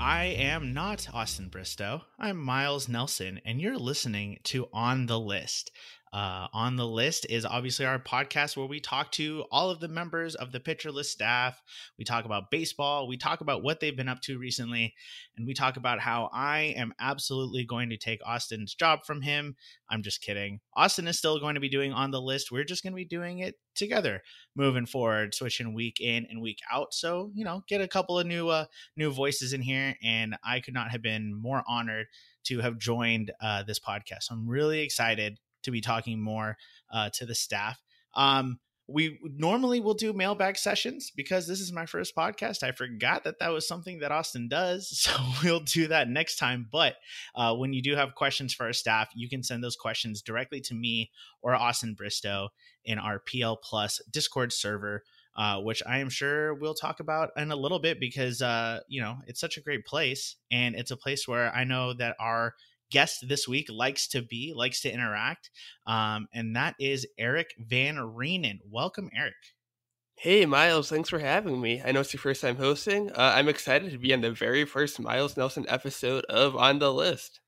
I am not Austin Bristow. I'm Myles Nelson, and you're listening to On the List. Uh, on the list is obviously our podcast where we talk to all of the members of the pitcher list staff. We talk about baseball. We talk about what they've been up to recently. And we talk about how I am absolutely going to take Austin's job from him. I'm just kidding. Austin is still going to be doing on the list. We're just going to be doing it together moving forward, switching week in and week out. So, you know, get a couple of new, uh, new voices in here. And I could not have been more honored to have joined uh, this podcast. I'm really excited to be talking more uh, to the staff. Um, we normally will do mailbag sessions because this is my first podcast. I forgot that that was something that Austin does. So we'll do that next time. But uh, when you do have questions for our staff, you can send those questions directly to me or Austin Bristow in our PL Plus Discord server. Uh, which I am sure we'll talk about in a little bit because uh, you know it's such a great place, and it's a place where I know that our guest this week likes to be, likes to interact. Um, and that is Erik van Rheenen. Welcome, Erik. Hey, Myles, thanks for having me. I know it's your first time hosting. Uh, I'm excited to be on the very first Myles Nelson episode of On the List.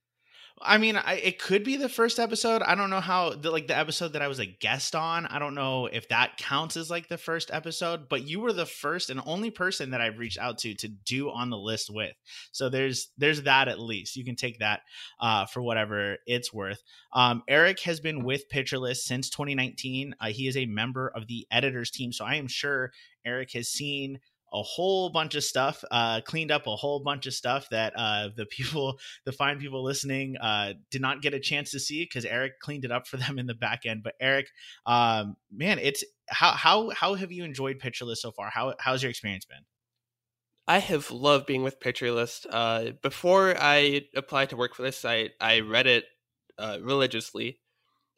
I mean, I, it could be the first episode. I don't know how the like the episode that I was a guest on. I don't know if that counts as like the first episode, but you were the first and only person that I've reached out to to do on the list with. So there's there's that at least. You can take that uh, for whatever it's worth. Um, Erik has been with Pitcher List since 2019. Uh, he is a member of the editors team, so I am sure Erik has seen a whole bunch of stuff, uh, cleaned up a whole bunch of stuff that uh, the people, the fine people listening, uh, did not get a chance to see because Erik cleaned it up for them in the back end. But Erik, um, man, it's how how how have you enjoyed Pitcher List so far? How how's your experience been? I have loved being with Pitcher List. Uh, before I applied to work for this site, I read it uh, religiously.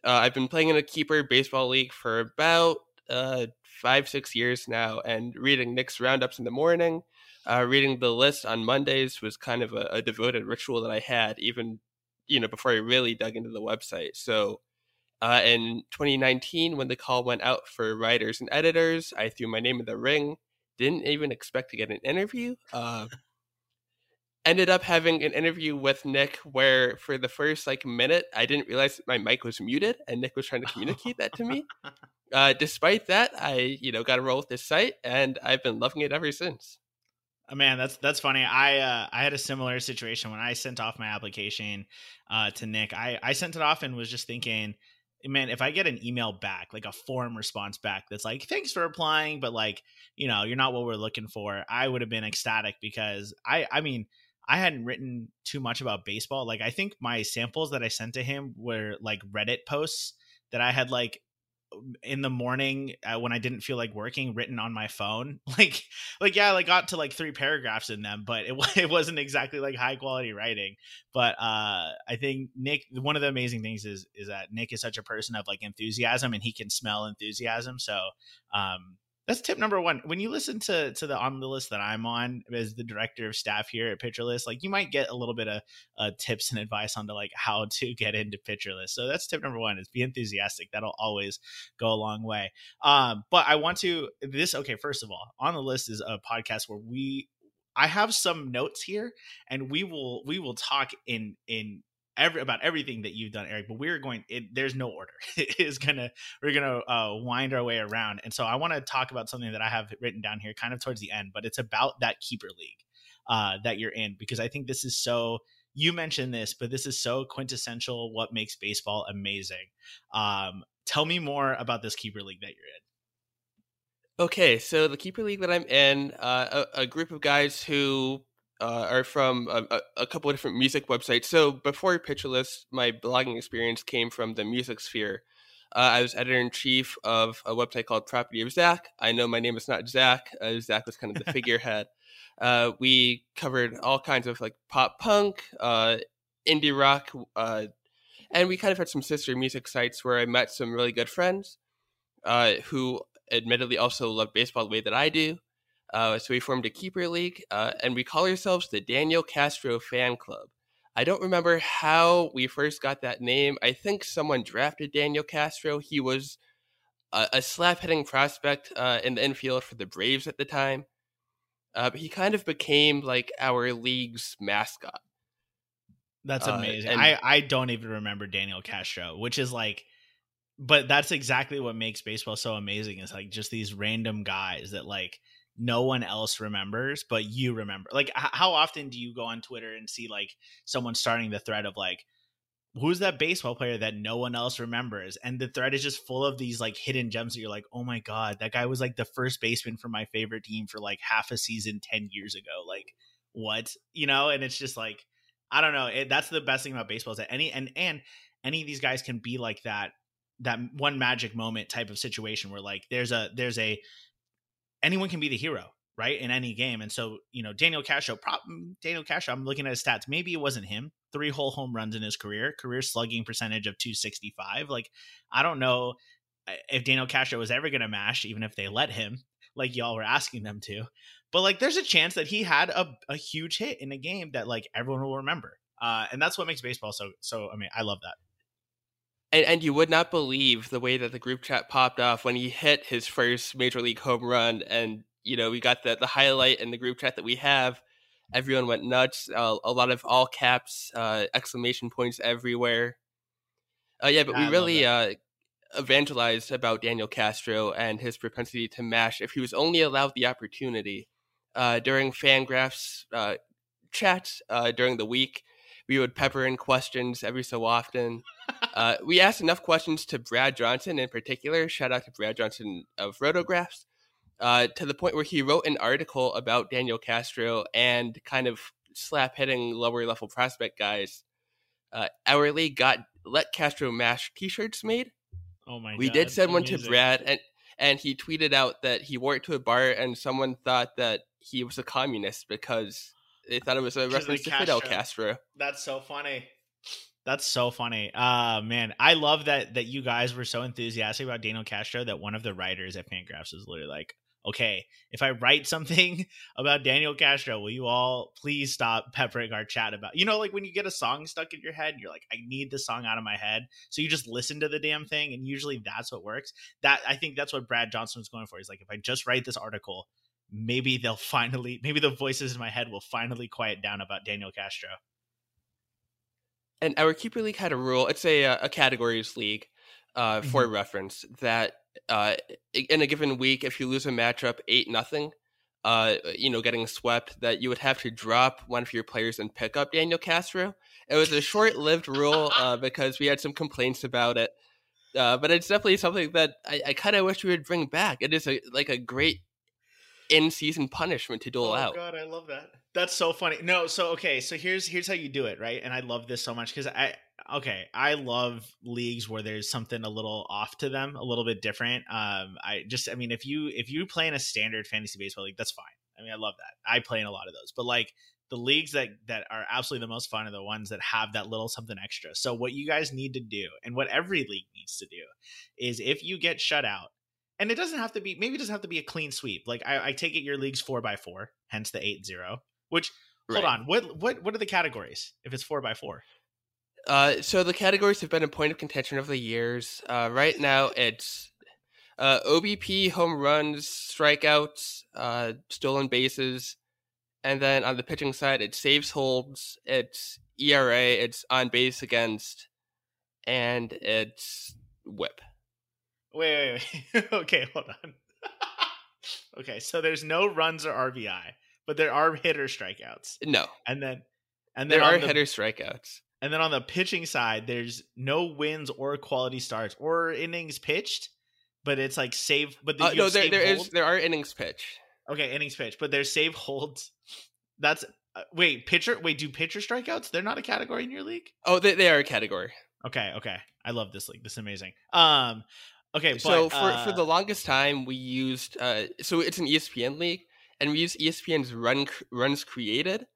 Uh, I've been playing in a keeper baseball league for about uh, five, six years now, and reading Nick's roundups in the morning, uh, reading the list on Mondays was kind of a, a, devoted ritual that I had, even you know before I really dug into the website. So, uh, in 2019, when the call went out for writers and editors, I threw my name in the ring. Didn't even expect to get an interview. Uh, ended up having an interview with Nick where for the first like minute I didn't realize my mic was muted and Nick was trying to communicate that to me. Uh, despite that, I you know got a roll with this site and I've been loving it ever since. Oh, man, that's that's funny. I uh, I had a similar situation when I sent off my application uh, to Nick. I I sent it off and was just thinking, man, if I get an email back, like a form response back that's like, thanks for applying, but like, you know, you're not what we're looking for, I would have been ecstatic because I I mean, I hadn't written too much about baseball. Like I think my samples that I sent to him were like Reddit posts that I had like in the morning uh, when I didn't feel like working written on my phone. Like like yeah, I like got to like three paragraphs in them, but it it wasn't exactly like high quality writing. But uh I think Nick one of the amazing things is is that Nick is such a person of like enthusiasm and he can smell enthusiasm. So um that's tip number one. When you listen to to the on the list that I'm on as the director of staff here at Pitcher List, like you might get a little bit of uh, tips and advice on to like how to get into Pitcher List. So that's tip number one: is be enthusiastic. That'll always go a long way. Um, but I want to this. Okay, first of all, on the list is a podcast where we I have some notes here, and we will we will talk in in every about everything that you've done, Erik. But we're going. It, there's no order. it is gonna we're gonna uh, wind our way around, and so I want to talk about something that I have written down here, kind of towards the end. But it's about that keeper league uh, that you're in because I think this is so. You mentioned this, but this is so quintessential. What makes baseball amazing? Um, tell me more about this keeper league that you're in. Okay, so the keeper league that I'm in, uh, a, a, group of guys who uh, are from a, a, couple of different music websites. So before Pitcher List, my blogging experience came from the music sphere. Uh, I was editor in chief of a website called Property of Zach. I know my name is not Zach. Uh, Zach was kind of the figurehead. Uh, we covered all kinds of like pop punk, uh, indie rock, uh, and we kind of had some sister music sites where I met some really good friends who admittedly also love baseball the way that I do. Uh, so we formed a keeper league, uh, and we call ourselves the Daniel Castro Fan Club. I don't remember how we first got that name. I think someone drafted Daniel Castro. He was a, a slap hitting prospect uh, in the infield for the Braves at the time. Uh, but he kind of became like our league's mascot. That's uh, amazing. And, I, I don't even remember Daniel Castro, which is like, but that's exactly what makes baseball so amazing. Is like just these random guys that like no one else remembers, but you remember. Like, h- how often do you go on Twitter and see like someone starting the thread of like, who's that baseball player that no one else remembers? And the thread is just full of these like hidden gems that you're like, oh my god, that guy was like the first baseman for my favorite team for like half a season ten years ago. Like, what you know? And it's just like, I don't know. It, that's the best thing about baseball is that any and and any of these guys can be like that that one magic moment type of situation where like there's a there's a anyone can be the hero, right? In any game. And so, you know, Daniel Castro, mm, Daniel Castro, I'm looking at his stats. Maybe it wasn't him. Three whole home runs in his career, career slugging percentage of 265. Like, I don't know uh, if Daniel Castro was ever going to mash, even if they let him, like y'all were asking them to. But like, there's a chance that he had a, a huge hit in a game that like everyone will remember. Uh, and that's what makes baseball so so. I mean, I love that. And, and you would not believe the way that the group chat popped off when he hit his first major league home run. And, you know, we got the, the highlight in the group chat that we have. Everyone went nuts. Uh, a lot of all caps, uh, exclamation points everywhere. Uh, yeah, but we really uh, evangelized about Daniel Castro and his propensity to mash if he was only allowed the opportunity. Uh, during Fangraphs uh, chats uh, during the week, we would pepper in questions every so often. Uh, we asked enough questions to Brad Johnson in particular. Shout out to Brad Johnson of Rotographs. Uh, to the point where he wrote an article about Daniel Castro and kind of slap hitting lower level prospect guys. Uh, our league got let Castro mash T-shirts made. Oh my! God. We God, did send one to Brad, and and he tweeted out that he wore it to a bar, and someone thought that he was a communist because they thought it was a reference to Fidel Castro. That's so funny. That's so funny. Uh man, I love that that you guys were so enthusiastic about Daniel Castro that one of the writers at Fangraphs was literally like, okay, if I write something about Daniel Castro, will you all please stop peppering our chat about you know, like when you get a song stuck in your head, you're like, I need the song out of my head. So you just listen to the damn thing, and usually that's what works. That I think that's what Brad Johnson was going for. He's like, if I just write this article, maybe they'll finally maybe the voices in my head will finally quiet down about Daniel Castro. And our keeper league had a rule. It's a a categories league uh, mm-hmm. for reference that uh, in a given week, if you lose a matchup eight nothing, uh, you know, getting swept, that you would have to drop one of your players and pick up Daniel Castro. It was a short-lived rule uh, because we had some complaints about it, uh, but it's definitely something that I, I kind of wish we would bring back. It is a like a great in season punishment to dole oh, out. Oh god, I love that. That's so funny. No, so okay, so here's here's how you do it, right? And I love this so much because I okay, I love leagues where there's something a little off to them, a little bit different. Um, I just, I mean, if you if you play in a standard fantasy baseball league, that's fine. I mean, I love that. I play in a lot of those, but like the leagues that that are absolutely the most fun are the ones that have that little something extra. So what you guys need to do, and what every league needs to do, is if you get shut out and it doesn't have to be maybe it doesn't have to be a clean sweep. Like I, I take it your league's four by four, hence the eight zero. Which hold on, what what what are the categories if it's four by four? Uh, so the categories have been a point of contention over the years. Uh, right now it's uh, OBP, home runs, strikeouts, uh, stolen bases, and then on the pitching side, it's saves, holds, it's ERA, it's on base against, and it's WHIP. Wait, wait, wait. okay, hold on. okay, so there's no runs or RBI, but there are hitter strikeouts. No, and then and then there are the, hitter strikeouts. And then on the pitching side, there's no wins or quality starts or innings pitched, but it's like save. But uh, no, there, there is there are innings pitched. Okay, innings pitched, but there's save holds. That's uh, wait pitcher. Wait, do pitcher strikeouts? They're not a category in your league. Oh, they they are a category. Okay, okay. I love this league. This is amazing. Um, okay. But, so for uh, for the longest time, we used uh, so it's an ESPN league, and we use ESPN's run runs created,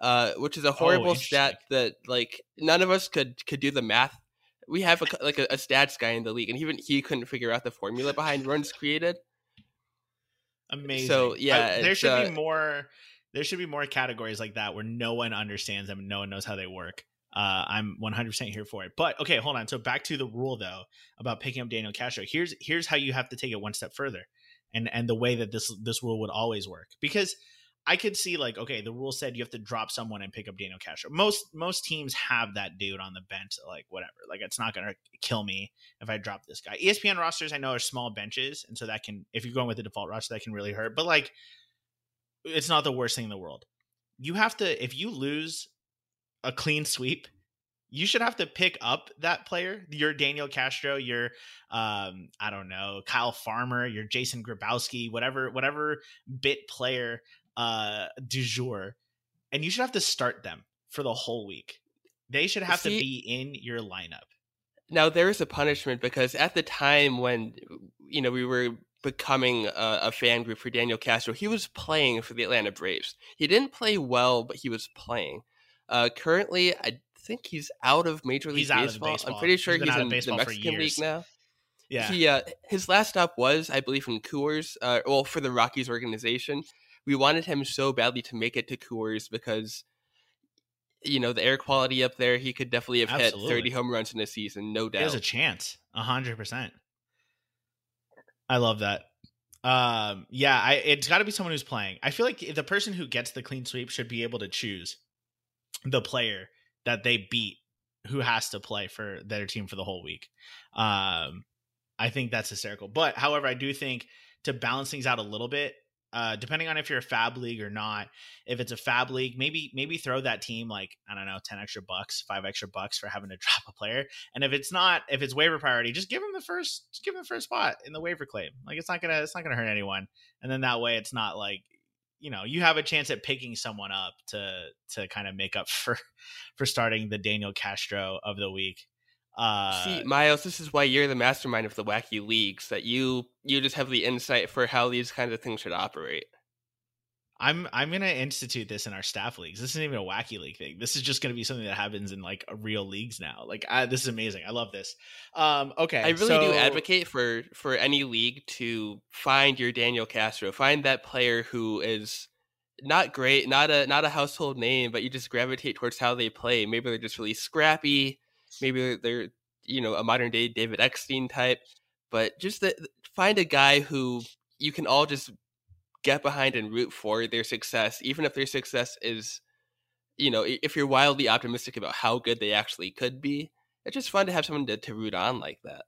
uh, which is a oh, horrible oh, stat that like none of us could could do the math. We have a, like a, a stats guy in the league, and even he couldn't figure out the formula behind runs created. Amazing. So yeah, I, there should uh, be more. There should be more categories like that where no one understands them and no one knows how they work. Uh, I'm 100% here for it. But okay, hold on. So back to the rule though about picking up Daniel Castro. Here's here's how you have to take it one step further, and and the way that this this rule would always work because I could see like okay, the rule said you have to drop someone and pick up Daniel Castro. Most most teams have that dude on the bench, like whatever. Like it's not gonna kill me if I drop this guy. ESPN rosters I know are small benches, and so that can if you're going with the default roster, that can really hurt. But like, it's not the worst thing in the world. You have to if you lose a clean sweep, you should have to pick up that player. Your Daniel Castro, your um, I don't know, Kyle Farmer, your Jason Grabowski, whatever, whatever bit player uh du jour, and you should have to start them for the whole week. They should have See, to be in your lineup. Now there is a punishment because at the time when you know we were becoming a, a, fan group for Daniel Castro, he was playing for the Atlanta Braves. He didn't play well, but he was playing. Uh, currently, I think he's out of Major League baseball. baseball. I'm pretty sure he's, he's in the Mexican League now. Yeah. He uh, his last stop was, I believe, in Coors. Uh, well, for the Rockies organization, we wanted him so badly to make it to Coors because, you know, the air quality up there, he could definitely have Absolutely. hit 30 home runs in a season, no doubt. There's a chance, hundred percent. I love that. Um, yeah, I it's got to be someone who's playing. I feel like the person who gets the clean sweep should be able to choose the player that they beat who has to play for their team for the whole week. Um, I think that's hysterical. But however, I do think to balance things out a little bit, uh, depending on if you're a FAAB league or not, if it's a FAAB league, maybe maybe throw that team like I don't know, ten extra bucks, five extra bucks for having to drop a player. And if it's not, if it's waiver priority, just give them the first, give them the first spot in the waiver claim. Like it's not gonna, it's not gonna hurt anyone. And then that way, it's not like you know you have a chance at picking someone up to to kind of make up for for starting the Daniel Castro of the week. Uh, See, Myles, this is why you're the mastermind of the wacky leagues. That you you just have the insight for how these kinds of things should operate. I'm I'm gonna institute this in our staff leagues. This isn't even a wacky league thing. This is just gonna be something that happens in like real leagues now. Like I, this is amazing. I love this. Um, okay, I really so... do advocate for for any league to find your Daniel Castro, find that player who is not great, not a not a household name, but you just gravitate towards how they play. Maybe they're just really scrappy. Maybe they're you know a modern day David Eckstein type. But just the, find a guy who you can all just get behind and root for their success, even if their success is, you know, if you're wildly optimistic about how good they actually could be, it's just fun to have someone to, to root on like that.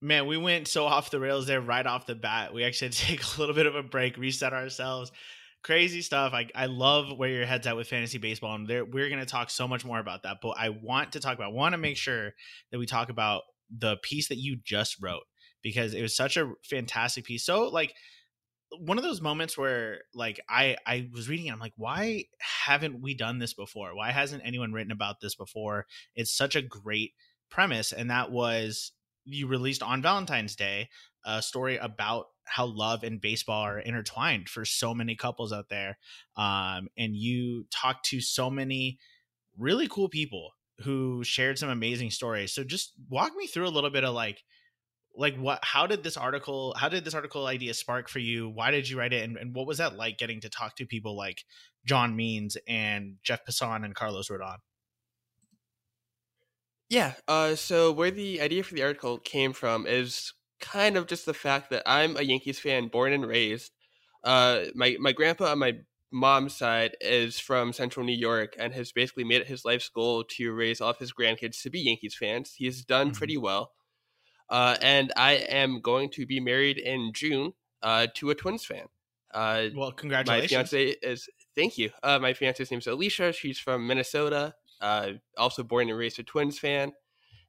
Man, we went so off the rails there right off the bat. We actually had to take a little bit of a break, reset ourselves. Crazy stuff. I, I love where your head's at with fantasy baseball, and there, we're going to talk so much more about that. But I want to talk about, want to make sure that we talk about the piece that you just wrote because it was such a fantastic piece. So, like, one of those moments where like I I was reading it I'm like why haven't we done this before? Why hasn't anyone written about this before? It's such a great premise and that was you released on Valentine's Day a story about how love and baseball are intertwined for so many couples out there. Um, and you talked to so many really cool people who shared some amazing stories. So just walk me through a little bit of like like what how did this article how did this article idea spark for you? Why did you write it? And, and what was that like getting to talk to people like john means and jeff passan and carlos rodon? Yeah uh, so where the idea for the article came from is kind of just the fact that i'm a yankees fan born and raised. Uh, my, my grandpa on my mom's side is from central new york and has basically made it his life's goal to raise all of his grandkids to be yankees fans. He's done mm-hmm. pretty well uh, and I am going to be married in June uh, to a Twins fan. Uh, well, congratulations. My fiance is, thank you. Uh, my fiance's name is Alicia. She's from Minnesota, uh, also born and raised a Twins fan.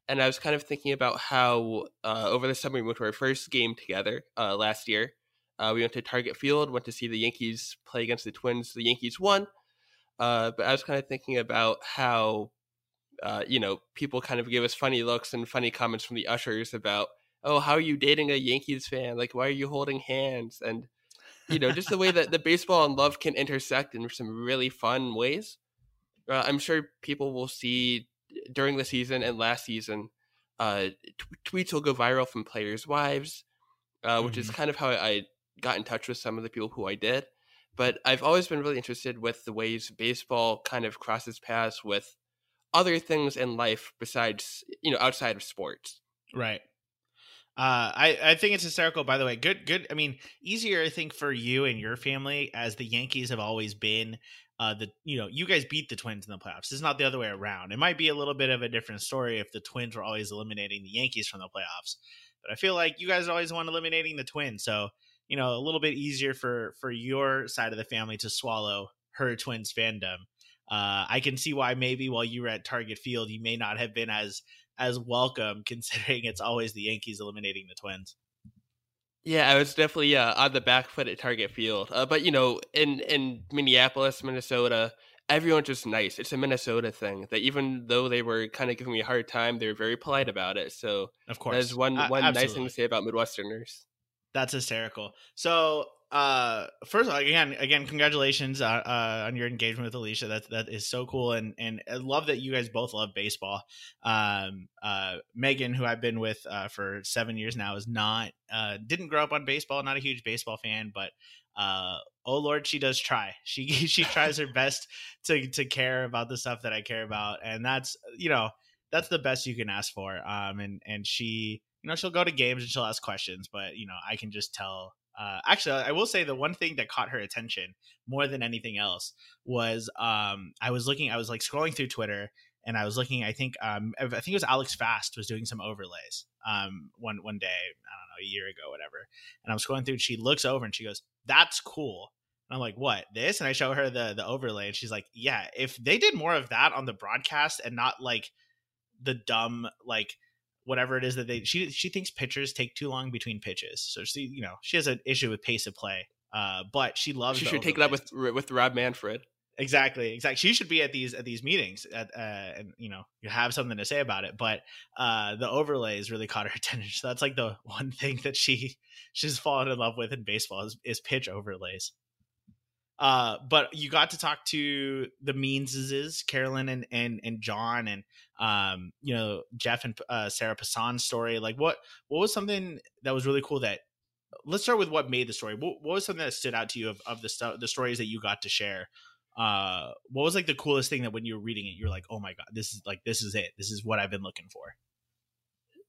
And I was kind of thinking about how uh, over the summer we went to our first game together last year. we went to Target Field, went to see the Yankees play against the Twins. The Yankees won. but I was kind of thinking about how uh, you know, people kind of give us funny looks and funny comments from the ushers about, oh, how are you dating a Yankees fan? Like, why are you holding hands? And, you know, just the way that the baseball and love can intersect in some really fun ways. Uh, I'm sure people will see during the season and last season, uh, t- tweets will go viral from players' wives, uh, which mm-hmm. is kind of how I got in touch with some of the people who I did. But I've always been really interested with the ways baseball kind of crosses paths with other things in life besides you know outside of sports right uh, I, I think it's hysterical. By the way, good, good. I mean, easier I think for you and your family, as the Yankees have always been. Uh, the you know you guys beat the Twins in the playoffs. It's not the other way around. It might be a little bit of a different story if the Twins were always eliminating the Yankees from the playoffs. But I feel like you guys always want eliminating the Twins, so you know a little bit easier for for your side of the family to swallow her Twins fandom uh, I can see why maybe while you were at Target Field, you may not have been as as welcome, considering it's always the Yankees eliminating the Twins. Yeah, I was definitely uh, on the back foot at Target Field, uh, but you know, in in Minneapolis, Minnesota, everyone's just nice. It's a Minnesota thing that even though they were kind of giving me a hard time, they were very polite about it. So of course, there's one one nice thing to say about Midwesterners. That's hysterical. So uh first all, again again congratulations uh, uh, on your engagement with alicia. That that is so cool and and i love that you guys both love baseball. Um uh megan who i've been with uh for seven years now is not uh didn't grow up on baseball not a huge baseball fan but uh oh lord she does try. She she tries her best to to care about the stuff that i care about and that's you know that's the best you can ask for. Um and and she you know she'll go to games and she'll ask questions but you know i can just tell uh, actually, I will say the one thing that caught her attention more than anything else was um, I was looking, I was like scrolling through Twitter, and I was looking. I think um, I think it was Alex Fast was doing some overlays um, one one day. I don't know, a year ago, whatever. And I'm scrolling through, and she looks over and she goes, "That's cool." And I'm like, "What? This?" And I show her the the overlay, and she's like, "Yeah, if they did more of that on the broadcast and not like the dumb like." Whatever it is that they she she thinks pitchers take too long between pitches. So she you know she has an issue with pace of play. Uh, but she loves. She should take it up with with Rob Manfred. Exactly, exactly. She should be at these at these meetings, at, uh, and you know, you have something to say about it. But uh, the overlays really caught her attention. So that's like the one thing that she she's fallen in love with in baseball is, is pitch overlays. Uh, but you got to talk to the Meanses, Carolyn and and and John, and um, you know Jeff and uh, Sarah Passan's story. Like, what what was something that was really cool? That let's start with what made the story. What, what was something that stood out to you of of the stuff, the stories that you got to share? Uh, what was like the coolest thing that when you were reading it, you're like, oh my god, this is like this is it. This is what I've been looking for.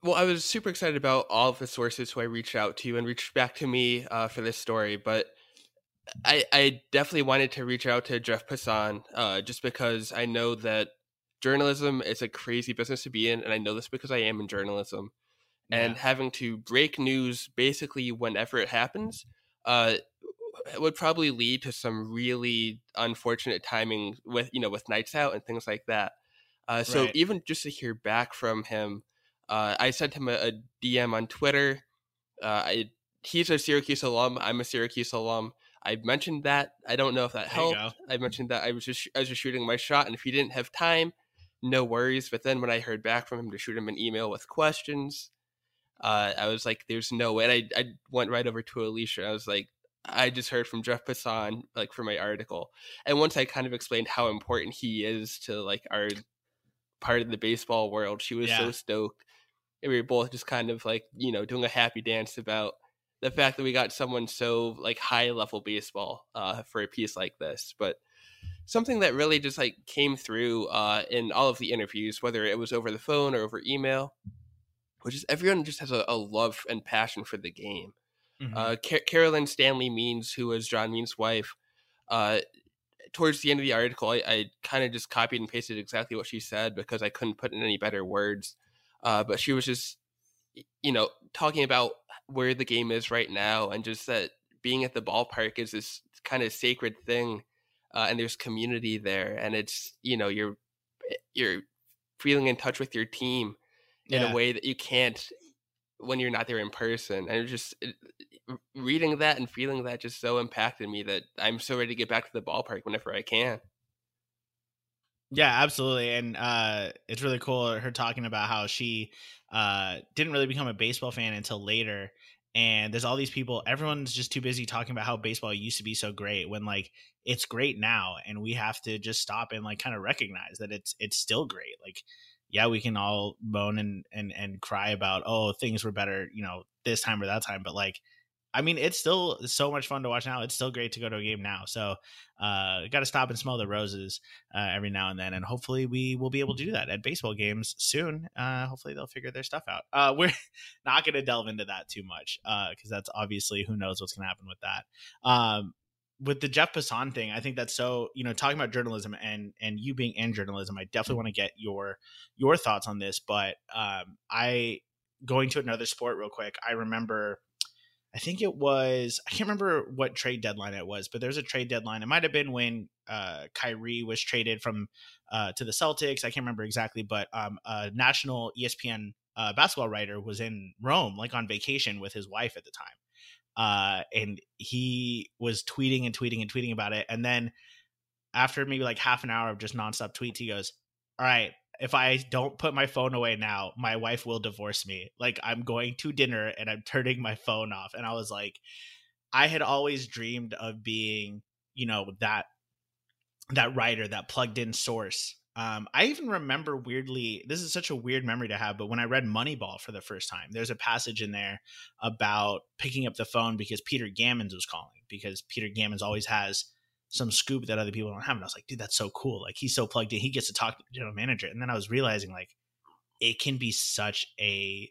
Well, I was super excited about all of the sources who I reached out to and reached back to me uh, for this story, but I, I definitely wanted to reach out to Jeff Passan uh, just because I know that journalism is a crazy business to be in, and I know this because I am in journalism. Yeah. And having to break news basically whenever it happens uh, would probably lead to some really unfortunate timing with you know with nights out and things like that. Uh, so right. even just to hear back from him, uh, I sent him a, a DM on Twitter. Uh, I, he's a Syracuse alum. I'm a Syracuse alum. I mentioned that. I don't know if that helped. I mentioned that I was just I was just shooting my shot, and if he didn't have time, no worries. But then when I heard back from him to shoot him an email with questions, uh, I was like, "There's no way." And I I went right over to Alicia. I was like, "I just heard from Jeff Passan like for my article," and once I kind of explained how important he is to like our part of the baseball world, she was yeah. so stoked. and we were both just kind of like you know doing a happy dance about the fact that we got someone so like high level baseball uh, for a piece like this. But something that really just like came through uh, in all of the interviews, whether it was over the phone or over email, which is everyone just has a, a love and passion for the game. Mm-hmm. Uh, Car- Carolyn Stanley Means, who was John Means' wife, uh, towards the end of the article, I, I kind of just copied and pasted exactly what she said because I couldn't put in any better words. Uh, but she was just, you know, talking about where the game is right now and just that being at the ballpark is this kind of sacred thing. Uh, and there's community there, and it's you know you're eh, you're feeling in touch with your team in yeah. a way that you can't when you're not there in person. And just reading that and feeling that just so impacted me that I'm so ready to get back to the ballpark whenever I can. Yeah, absolutely. And uh, it's really cool her talking about how she uh, didn't really become a baseball fan until later. And there's all these people, everyone's just too busy talking about how baseball used to be so great when like it's great now and we have to just stop and like kind of recognize that it's it's still great. Like yeah, we can all moan and and and cry about oh things were better, you know, this time or that time, but like I mean, it's still so much fun to watch now. It's still great to go to a game now. So, uh, got to stop and smell the roses uh, every now and then, and hopefully we will be able to do that at baseball games soon. Uh, hopefully they'll figure their stuff out. Uh, we're not going to delve into that too much because uh, that's obviously who knows what's going to happen with that. Um, with the Jeff Passan thing, I think that's so you know talking about journalism and and you being in journalism, I definitely want to get your your thoughts on this. But um, I going to another sport real quick. I remember I think it was I can't remember what trade deadline it was, but there's a trade deadline. It might have been when uh, Kyrie was traded from uh, to the Celtics. I can't remember exactly, but um, a national ESPN uh, basketball writer was in Rome, like on vacation with his wife at the time, uh, and he was tweeting and tweeting and tweeting about it. And then after maybe like half an hour of just nonstop tweets, he goes, "All right, if I don't put my phone away now, my wife will divorce me. Like I'm going to dinner and I'm turning my phone off. And I was like, I had always dreamed of being, you know, that that writer, that plugged in source. Um, I even remember weirdly, this is such a weird memory to have, but when I read Moneyball for the first time, there's a passage in there about picking up the phone because Peter Gammons was calling, because Peter Gammons always has some scoop that other people don't have. And I was like, dude, that's so cool. Like he's so plugged in. He gets to talk to the general manager. And then I was realizing like it can be such a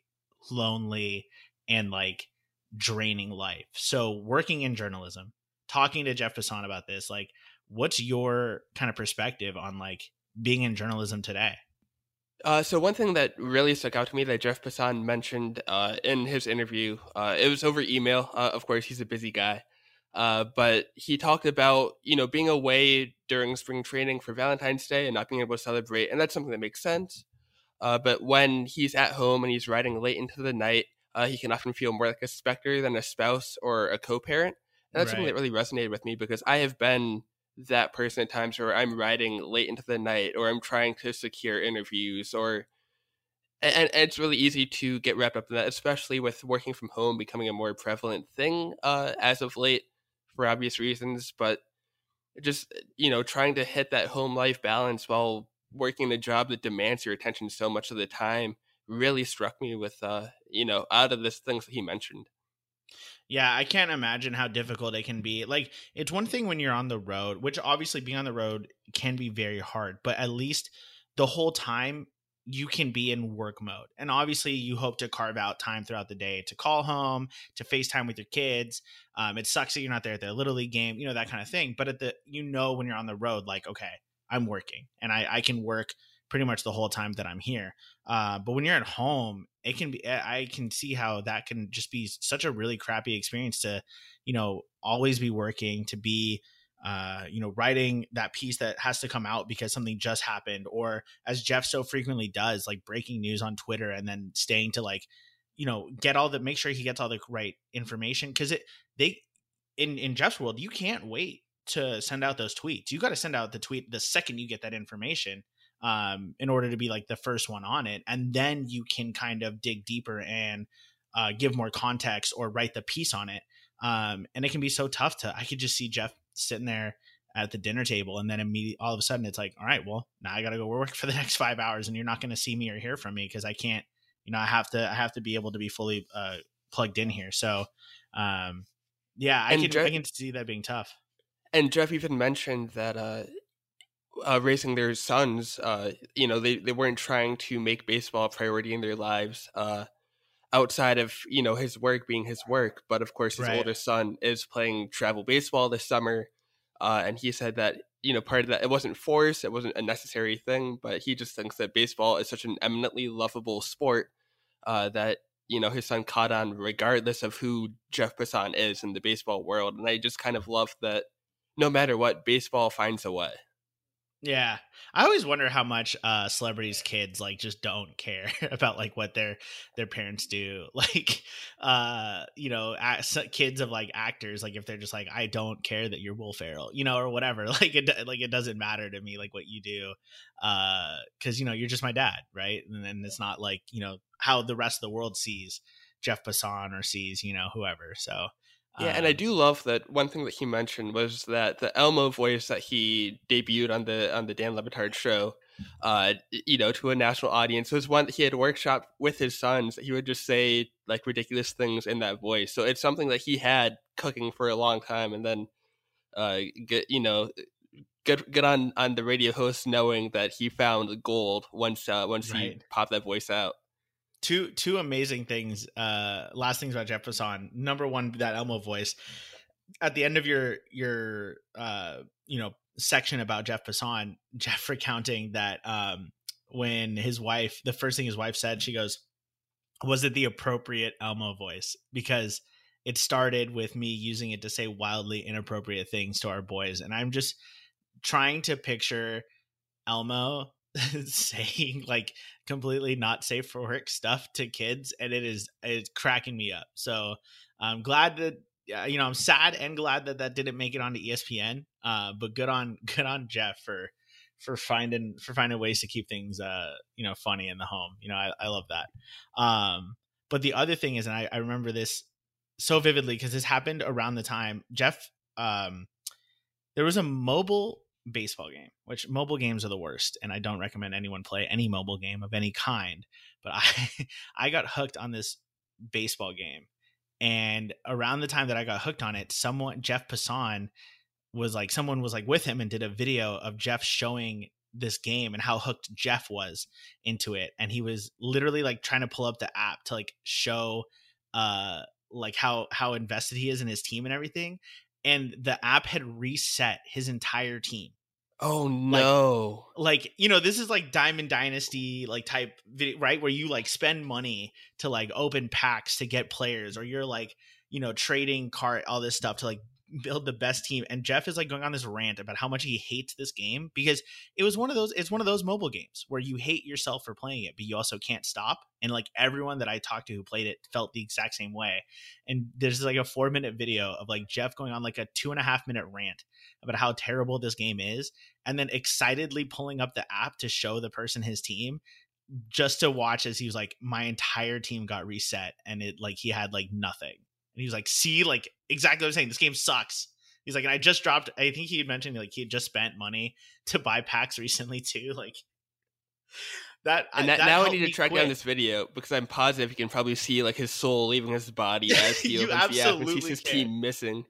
lonely and like draining life. So working in journalism, talking to Jeff Passan about this, like what's your kind of perspective on like being in journalism today? Uh, so one thing that really stuck out to me that Jeff Passan mentioned uh, in his interview, uh, it was over email. Uh, of course, he's a busy guy, uh, but he talked about you know being away during spring training for Valentine's Day and not being able to celebrate, and that's something that makes sense. Uh, but when he's at home and he's writing late into the night, uh, he can often feel more like a specter than a spouse or a co-parent, and that's right. something that really resonated with me because I have been that person at times where I'm writing late into the night or I'm trying to secure interviews or and, and, it's really easy to get wrapped up in that, especially with working from home becoming a more prevalent thing uh, as of late for obvious reasons, but just you know trying to hit that home life balance while working a job that demands your attention so much of the time really struck me with uh you know out of this things that he mentioned. Yeah i can't imagine how difficult it can be like it's one thing when you're on the road which obviously being on the road can be very hard but at least the whole time you can be in work mode. And obviously, you hope to carve out time throughout the day to call home, to FaceTime with your kids. Um, it sucks that you're not there at their little league game, you know, that kind of thing. But at the, you know, when you're on the road, like, okay, I'm working and I, I can work pretty much the whole time that I'm here. Uh, but when you're at home, it can be, I can see how that can just be such a really crappy experience to, you know, always be working, to be, uh, you know, writing that piece that has to come out because something just happened, or as Jeff so frequently does, like breaking news on Twitter and then staying to like, you know, get all the make sure he gets all the right information because it they in in Jeff's world you can't wait to send out those tweets. You got to send out the tweet the second you get that information um, in order to be like the first one on it, and then you can kind of dig deeper and uh, give more context or write the piece on it. Um, and it can be so tough to. I could just see Jeff sitting there at the dinner table and then immediately all of a sudden it's like all right well now i gotta go work for the next five hours and you're not going to see me or hear from me because i can't You know, I have to I have to be able to be fully uh, plugged in here. So, um, yeah, I And can Jeff- I can see that being tough. And Jeff even mentioned that uh, uh, raising their sons, uh, you know, they, they weren't trying to make baseball a priority in their lives uh, outside of, you know, his work being his work. But of course, his Right. oldest son is playing travel baseball this summer. Uh, and he said that, you know, part of that, it wasn't forced, it wasn't a necessary thing, but he just thinks that baseball is such an eminently lovable sport uh, that, you know, his son caught on regardless of who Jeff Passan is in the baseball world. And I just kind of love that no matter what, baseball finds a way. Yeah. I always wonder how much uh celebrities kids like just don't care about like what their their parents do. Like uh you know, kids of like actors like if they're just like I don't care that you're Will Ferrell, you know, or whatever. Like it like it doesn't matter to me like what you do. Uh cuz you know, you're just my dad, right? And then it's not like, you know, how the rest of the world sees Jeff Passan or sees, you know, whoever. So Yeah, and I um, do love that one thing that he mentioned was that the Elmo voice that he debuted on the on the Dan Le Batard show, uh, you know, to a national audience was one that he had workshop with his sons. He would just say like ridiculous things in that voice. So it's something that he had cooking for a long time, and then uh, get you know. Get, get on, on the radio host knowing that he found gold once uh, once he popped that voice out. Two two amazing things. Uh, last things about Jeff Passan. Number one, that Elmo voice. At the end of your your uh you know section about Jeff Passan, Jeff recounting that um when his wife, the first thing his wife said, she goes, "Was it the appropriate Elmo voice?" Because it started with me using it to say wildly inappropriate things to our boys, and I'm just trying to picture Elmo saying like completely not safe for work stuff to kids and it is it's cracking me up. So i'm glad that uh, you know i'm sad and glad that that didn't make it onto espn uh but good on good on jeff for for finding for finding ways to keep things uh you know funny in the home. You know i, I love that. Um but the other thing is and i, I remember this so vividly because this happened around the time jeff um there was a mobile baseball game, which mobile games are the worst, and I don't recommend anyone play any mobile game of any kind. But I I got hooked on this baseball game, and around the time that I got hooked on it, someone Jeff Passan was like someone was like with him and did a video of Jeff showing this game and how hooked Jeff was into it, and he was literally like trying to pull up the app to like show uh like how how invested he is in his team and everything and the app had reset his entire team Oh no! like you know this is like diamond dynasty like type video right where you like spend money to like open packs to get players or you're like you know trading cart all this stuff to like build the best team and jeff is like going on this rant about how much he hates this game because it was one of those it's one of those mobile games where you hate yourself for playing it but you also can't stop and like everyone that i talked to who played it felt the exact same way and there's like a four minute video of like jeff going on like a two and a half minute rant about how terrible this game is and then excitedly pulling up the app to show the person his team just to watch as he was like my entire team got reset and it like he had like nothing and he was like see like exactly what i'm saying this game sucks he's like and i just dropped i think he had mentioned like he had just spent money to buy packs recently too like that And I, that, now I need to track quit. down this video because I'm positive you can probably see like his soul leaving his body as he opens the app and sees his can. team missing.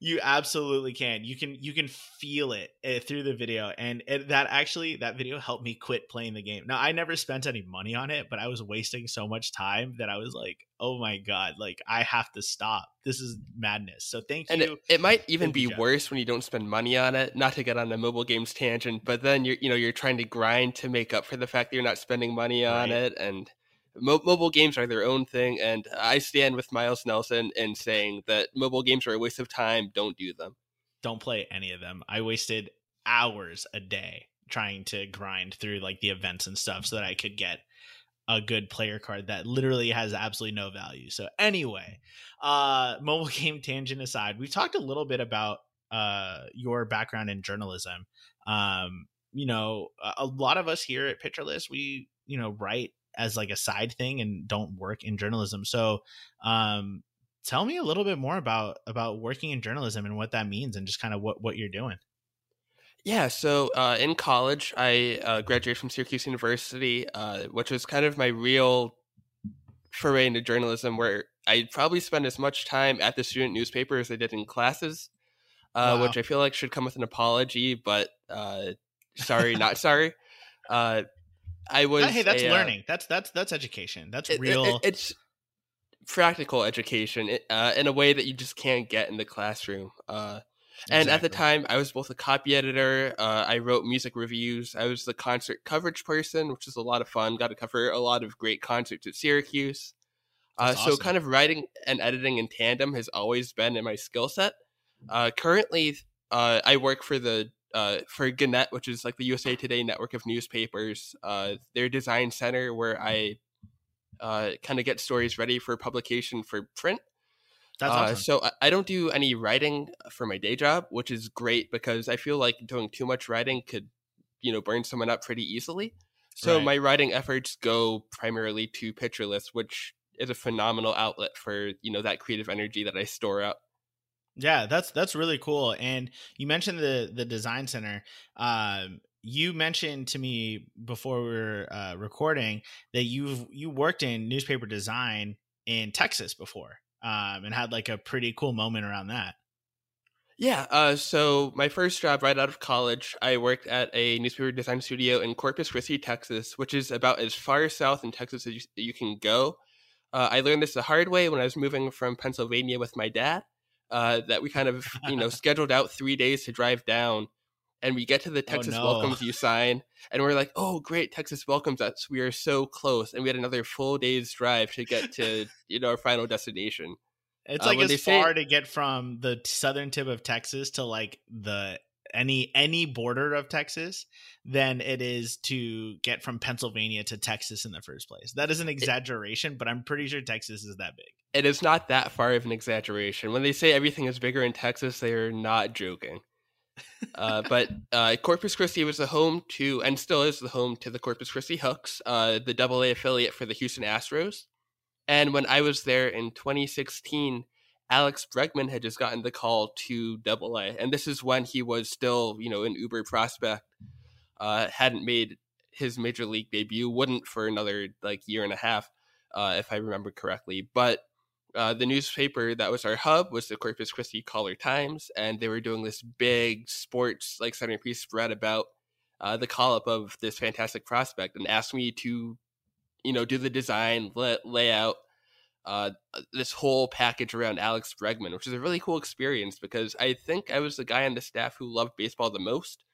You absolutely can. You can you can feel it uh, through the video, and it, that actually that video helped me quit playing the game. Now I never spent any money on it, but I was wasting so much time that I was like, oh my god, like I have to stop. This is madness. So thank And you. it, it might even Thank be worse when you don't spend money on it. Not to get on a mobile games tangent, but then you're you know you're trying to grind to make up for the fact that you're not spending money on Right. it. And mo- mobile games are their own thing. And I stand with Myles Nelson in saying that mobile games are a waste of time. Don't do them. Don't play any of them. I wasted hours a day trying to grind through like the events and stuff so that I could get a good player card that literally has absolutely no value. So anyway, uh mobile game tangent aside, we've talked a little bit about uh your background in journalism. Um you know, a, lot of us here at Pitcher List, we, you know, write as like a side thing and don't work in journalism. So, um tell me a little bit more about about working in journalism and what that means and just kind of what what you're doing. Yeah, so uh, in college, I uh, graduated from Syracuse University, uh, which was kind of my real foray into journalism where I probably spent as much time at the student newspaper as I did in classes, uh, wow. which I feel like should come with an apology, but uh, sorry, not sorry. Uh, I was. Hey, that's a, uh, learning. That's that's that's education. That's it, real. It, it's practical education uh, in a way that you just can't get in the classroom. Uh, and at the time, I was both a copy editor. Uh, I wrote music reviews. I was the concert coverage person, which was a lot of fun. Got to cover a lot of great concerts at Syracuse. Uh, awesome. So, kind of writing and editing in tandem has always been in my skill set. Uh, currently, uh, I work for the uh, for Gannett, which is like the USA Today network of newspapers. their design center, where I kind of get stories ready for publication for print. That's uh, awesome. so I don't do any writing for my day job, which is great because I feel like doing too much writing could, you know, burn someone up pretty easily. So right. my writing efforts go primarily to Pitcher List, which is a phenomenal outlet for you know that creative energy that I store up. Yeah, that's that's really cool. And you mentioned the the design center. Um, you mentioned to me before we were uh, recording that you've you worked in newspaper design in Texas before um, and had like a pretty cool moment around that. Yeah. Uh, so my first job right out of college, I worked at a newspaper design studio in Corpus Christi, Texas, which is about as far south in Texas as you, you can go. Uh, I learned this the hard way when I was moving from Pennsylvania with my dad. Uh, that we kind of you know scheduled out three days to drive down, and we get to the oh, Texas oh, no. welcomes you sign, and we're like, "Oh, great! Texas welcomes us. We are so close." And we had another full day's drive to get to you know our final destination. It's uh, like as far say, to get from the southern tip of Texas to like the any any border of Texas than it is to get from Pennsylvania to Texas in the first place. That is an exaggeration, but I'm pretty sure Texas is that big. It is not that far of an exaggeration. When they say everything is bigger in Texas, they are not joking uh, but uh, Corpus Christi was the home to, and still is the home to the Corpus Christi Hooks, uh, the Double A affiliate for the Houston Astros. And when I was there in 2016, Alex Bregman had just gotten the call to Double A, and this is when he was still, you know, an Uber prospect. Uh, hadn't made his major league debut, wouldn't for another like year and a half, uh, if I remember correctly. But uh, the newspaper that was our hub was the Corpus Christi Caller Times, and they were doing this big sports like centerpiece spread about uh, the call up of this fantastic prospect, and asked me to, you know, do the design, lay, layout, uh, this whole package around Alex Bregman, which is a really cool experience because I think I was the guy on the staff who loved baseball the most.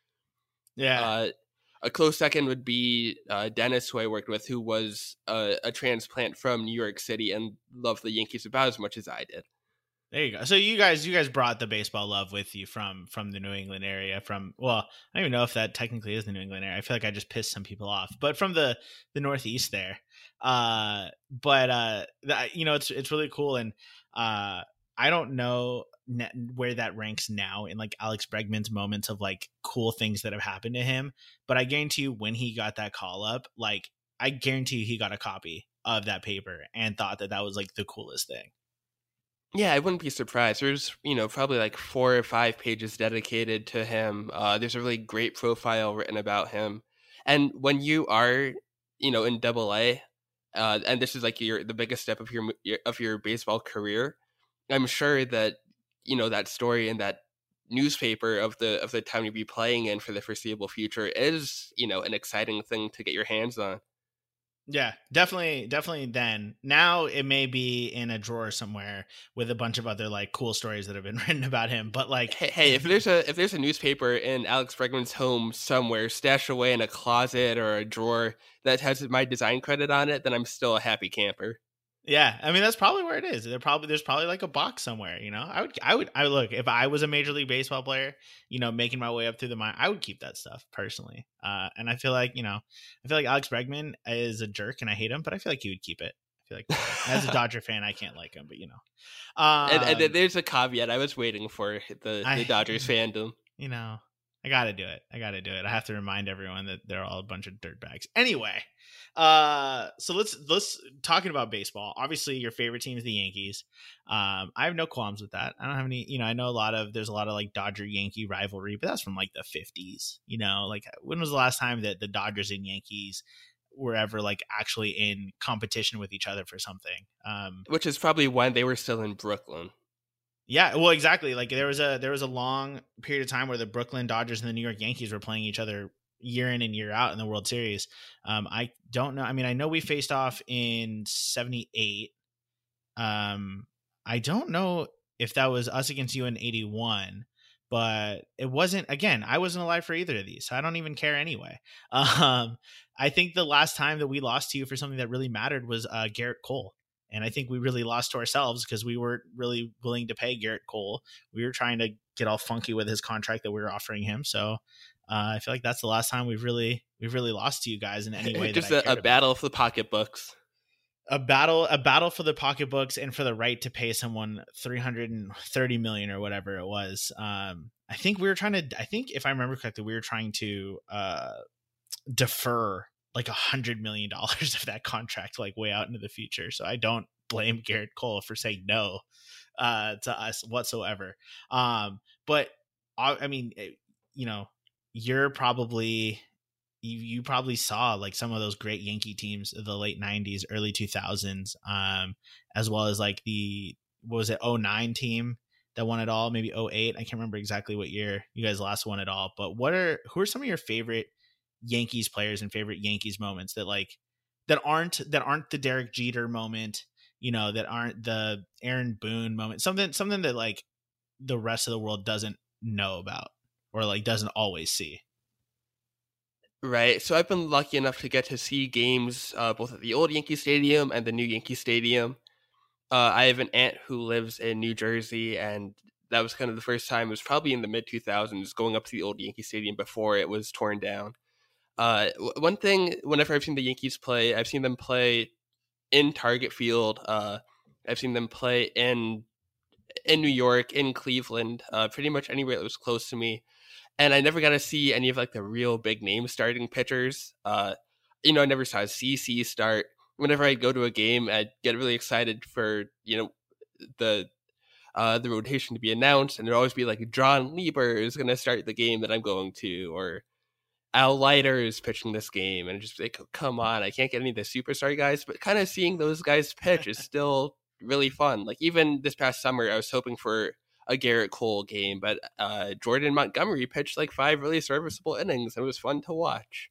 Yeah. Uh, a close second would be uh, Dennis, who I worked with, who was a, a, transplant from New York City and loved the Yankees about as much as I did. There you go. So you guys, you guys brought the baseball love with you from from the New England area. From well, I don't even know if that technically is the New England area. I feel like I just pissed some people off, but from the the Northeast there. Uh, but uh, that, you know, it's it's really cool, and uh, I don't know where that ranks now in like Alex Bregman's moments of like cool things that have happened to him. But I guarantee you, when he got that call up, like I guarantee you, he got a copy of that paper and thought that that was like the coolest thing. Yeah, I wouldn't be surprised. There's, you know, probably like four or five pages dedicated to him. Uh, there's a really great profile written about him. And when you are, you know, in Double A, uh, and this is like your the biggest step of your of your baseball career, I'm sure that you know that story and that newspaper of the of the time you'll be playing in for the foreseeable future is you know an exciting thing to get your hands on yeah definitely definitely then. Now it may be in a drawer somewhere with a bunch of other like cool stories that have been written about him but like hey, hey if there's a if there's a newspaper in alex bregman's home somewhere stashed away in a closet or a drawer that has my design credit on it then i'm still a happy camper yeah, I mean that's probably where it is. There probably there's probably like a box somewhere. You know, I would I would I would look if I was a major league baseball player, you know, making my way up through the mine, I would keep that stuff personally. Uh, and I feel like you know, I feel like Alex Bregman is a jerk and I hate him, but I feel like he would keep it. I feel like as a Dodger fan, I can't like him, but you know, um, and, and, there's a caveat. I was waiting for the the Dodgers fandom. You know, I got to do it. I got to do it. I have to remind everyone that they're all a bunch of dirtbags. Anyway, uh, so let's let's talking about baseball. Obviously, your favorite team is the Yankees. Um, I have no qualms with that. I don't have any. You know, I know a lot of there's a lot of like Dodger Yankee rivalry, but that's from like the '50s. You know, like when was the last time that the Dodgers and Yankees were ever like actually in competition with each other for something. Um, Which is probably when they were still in Brooklyn. Yeah, well, exactly. Like there was a there was a long period of time where the Brooklyn Dodgers and the New York Yankees were playing each other year in and year out in the World Series. Um, I don't know. I mean, I know we faced off in '78. Um, I don't know if that was us against you in '81, but it wasn't. Again, I wasn't alive for either of these, so I don't even care anyway. Um, I think the last time that we lost to you for something that really mattered was uh, Gerrit Cole. And I think we really lost to ourselves because we weren't really willing to pay Gerrit Cole. We were trying to get all funky with his contract that we were offering him. So uh, I feel like that's the last time we've really we've really lost to you guys in any way. Just a, a battle for the pocketbooks. a battle a battle for the pocketbooks and for the right to pay someone 330 million or whatever it was um i think we were trying to i think if i remember correctly we were trying to uh defer like a hundred million dollars of that contract like way out into the future so i don't blame gerrit cole for saying no uh to us whatsoever um but i, I mean eh, you know you're probably you, you probably saw like some of those great Yankee teams of the late 90s, early 2000s, um, as well as like the, what was it, 09 team that won it all, maybe 08. I can't remember exactly what year you guys last won it all, but what are, who are some of your favorite Yankees players and favorite Yankees moments that like, that aren't, that aren't the Derek Jeter moment, you know, that aren't the Aaron Boone moment, something, something that like the rest of the world doesn't know about or like doesn't always see. Right. So I've been lucky enough to get to see games uh, both at the old Yankee Stadium and the new Yankee Stadium. Uh, I have an aunt who lives in New Jersey, and that was kind of the first time. It was probably in the mid 2000s going up to the old Yankee Stadium before it was torn down. Uh, one thing, whenever I've seen the Yankees play, I've seen them play in Target Field. Uh, I've seen them play in in New York, in Cleveland, uh, pretty much anywhere that was close to me and I never got to see any of like the real big name starting pitchers. Uh, you know, I never saw CC start. Whenever I go to a game, I'd get really excited for you know the uh, the rotation to be announced, and there'd always be like Jon Lieber is going to start the game that I'm going to, or Al Leiter is pitching this game, and just like, come on, I can't get any of the superstar guys, but kind of seeing those guys pitch is still really fun. Like even this past summer, I was hoping for a Gerrit Cole game, but uh, Jordan Montgomery pitched like five really serviceable innings. And it was fun to watch.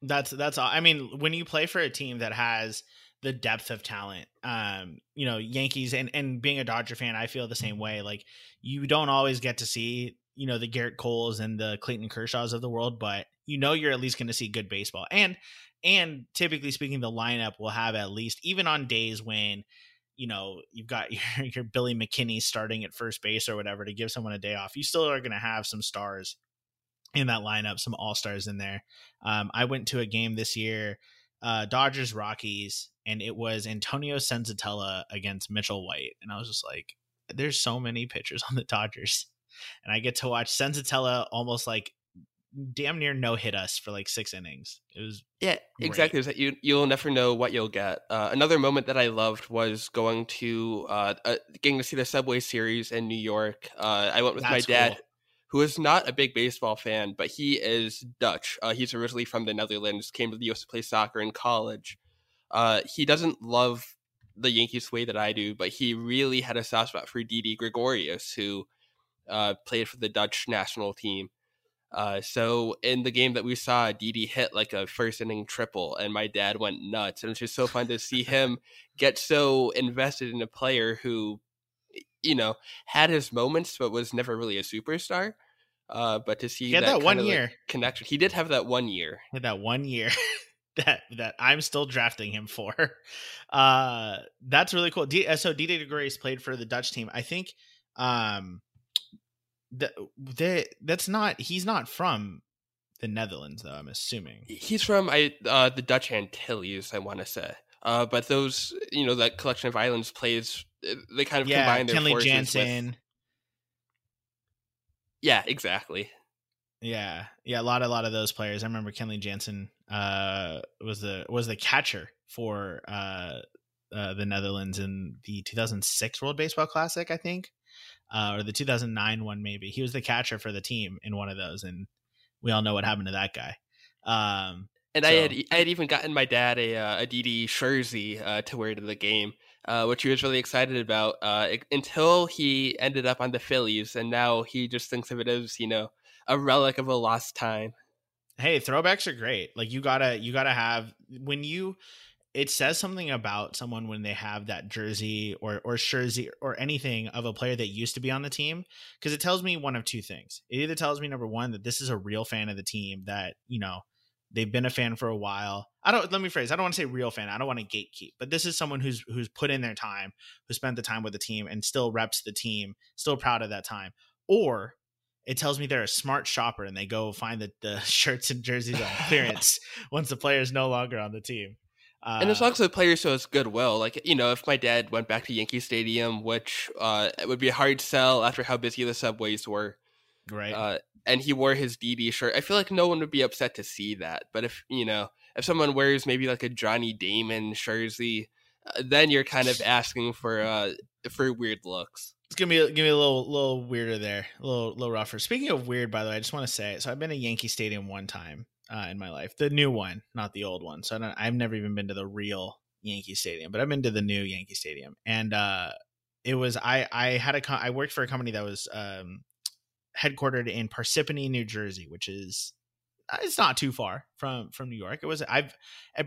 That's that's all. I mean, when you play for a team that has the depth of talent, um, you know, Yankees and and being a Dodger fan, I feel the same way. Like you don't always get to see, you know, the Gerrit Coles and the Clayton Kershaws of the world, but you know you're at least going to see good baseball. And and typically speaking, the lineup will have at least even on days when you know you've got your, your Billy McKinney starting at first base or whatever to give someone a day off. You still are going to have some stars in that lineup, some all stars in there. Um, I went to a game this year, uh, Dodgers Rockies, and it was Antonio Senzatela against Mitchell White, and I was just like, "There's so many pitchers on the Dodgers," and I get to watch Senzatela almost like damn near no hit us for like six innings. It was yeah, exactly. That you you'll never know what you'll get. Uh, another moment that I loved was going to uh, uh, getting to see the Subway Series in New York. Uh, I went with That's my dad. Cool who is not a big baseball fan, but he is Dutch. Uh, he's originally from the Netherlands, came to the U.S. to play soccer in college. Uh, he doesn't love the Yankees way that I do, but he really had a soft spot for Didi Gregorius, who uh, played for the Dutch national team. Uh, so in the game that we saw, Didi hit like a first inning triple, and my dad went nuts. And it's just so fun to see him get so invested in a player who you know, had his moments, but was never really a superstar. Uh, but to see he had that, that one year like connection, he did have that one year. Had that one year that that I'm still drafting him for. Uh, that's really cool. D- uh, so Didi Grace played for the Dutch team. I think. Um, the, the that's not he's not from the Netherlands though. I'm assuming he's from I uh the Dutch Antilles. I want to say. Uh, but those, you know, that collection of islands plays, eh, they kind of yeah, combine their Kenley forces Jansen. With... Yeah, exactly. Yeah, yeah, a lot, a lot of those players. I remember Kenley Jansen uh, was the was the catcher for uh, uh, the Netherlands in the 2006 World Baseball Classic, I think, uh, or the 2009 one maybe. He was the catcher for the team in one of those, and we all know what happened to that guy. Um, And so. I had I had even gotten my dad a uh, a Didi jersey uh, to wear to the game, uh, which he was really excited about uh, until he ended up on the Phillies, and now he just thinks of it as you know a relic of a lost time. Hey, throwbacks are great. Like you gotta you gotta have when you it says something about someone when they have that jersey or or jersey or anything of a player that used to be on the team because it tells me one of two things. It either tells me number one that this is a real fan of the team that you know they've been a fan for a while. I don't let me phrase. I don't want to say real fan. I don't want to gatekeep, but this is someone who's who's put in their time, who spent the time with the team and still reps the team, still proud of that time. Or it tells me they're a smart shopper and they go find the, the shirts and jerseys on clearance once the player is no longer on the team. Uh, and long as the player shows goodwill. Like you know, if my dad went back to Yankee Stadium, which uh, it would be a hard sell after how busy the subways were, right? Uh, and he wore his Didi shirt, I feel like no one would be upset to see that. But if you know, if someone wears maybe like a Johnny Damon jersey, uh, then you're kind of asking for uh for weird looks. It's gonna be give me a little little weirder there, a little little rougher. Speaking of weird, by the way, I just want to say, so I've been to Yankee Stadium one time uh, in my life, the new one, not the old one. So I don't, I've never even been to the real Yankee Stadium, but I've been to the new Yankee Stadium, and uh, it was I I had a I worked for a company that was um, headquartered in Parsippany, New Jersey, which is uh, it's not too far from from New York. It was I've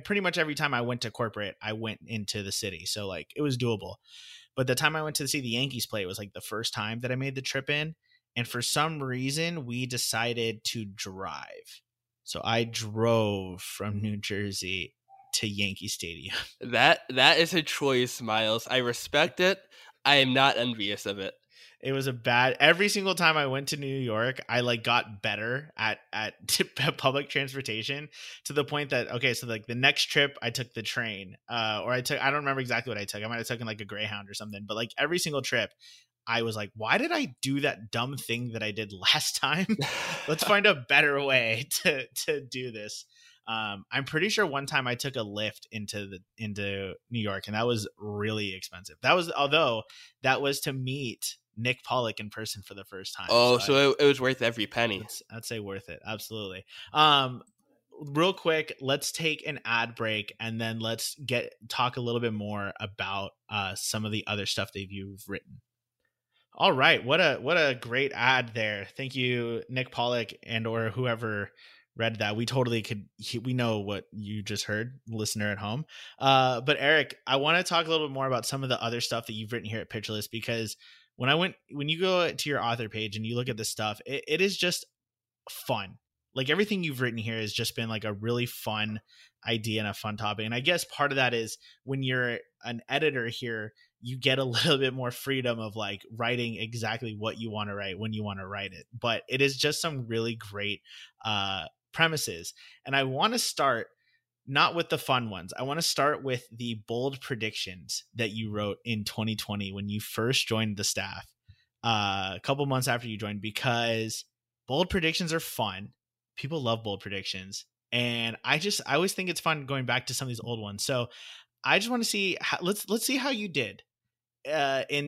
pretty much every time I went to corporate, I went into the city, so like it was doable. But the time I went to see the Yankees play, it was like the first time that I made the trip in. And for some reason, we decided to drive. So I drove from New Jersey to Yankee Stadium. That that is a choice, Myles. I respect it. I am not envious of it. It was a bad. Every single time I went to New York, I like got better at at public transportation to the point that okay, so like the next trip I took the train, uh, or I took I don't remember exactly what I took. I might have taken like a Greyhound or something, but like every single trip, I was like, why did I do that dumb thing that I did last time? Let's find a better way to to do this. Um, I'm pretty sure one time I took a Lyft into the into New York, and that was really expensive. That was although that was to meet Nick Pollack in person for the first time. Oh, so, so it, it, was worth every penny. I'd, I'd say worth it. Absolutely. Um, real quick, let's take an ad break and then let's get talk a little bit more about uh, some of the other stuff that you've written. All right, what a what a great ad there. Thank you, Nick Pollack and or whoever read that. We totally could. We know what you just heard, listener at home. Uh, but Erik, I want to talk a little bit more about some of the other stuff that you've written here at Pitcher because when I went when you go to your author page and you look at this stuff, it, it is just fun. Like everything you've written here has just been like a really fun idea and a fun topic. And I guess part of that is when you're an editor here, you get a little bit more freedom of like writing exactly what you want to write when you want to write it. But it is just some really great uh premises. And I want to start not with the fun ones. I want to start with the bold predictions that you wrote in 2020 when you first joined the staff, uh, a couple months after you joined, because bold predictions are fun. People love bold predictions. And I just, I always think it's fun going back to some of these old ones. So I just want to see, how, let's, let's see how you did uh, in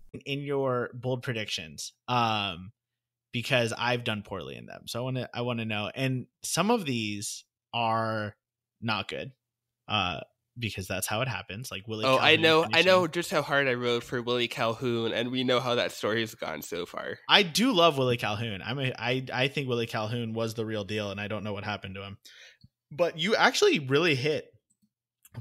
in your bold predictions um because I've done poorly in them. So I want to I want to know and some of these are not good. Uh because that's how it happens. Like Willie. Oh, Calhoun I know, finishing. I know just how hard I wrote for Willie Calhoun, and we know how that story has gone so far. I do love Willie Calhoun. I'm a, I I think Willie Calhoun was the real deal, and I don't know what happened to him. But you actually really hit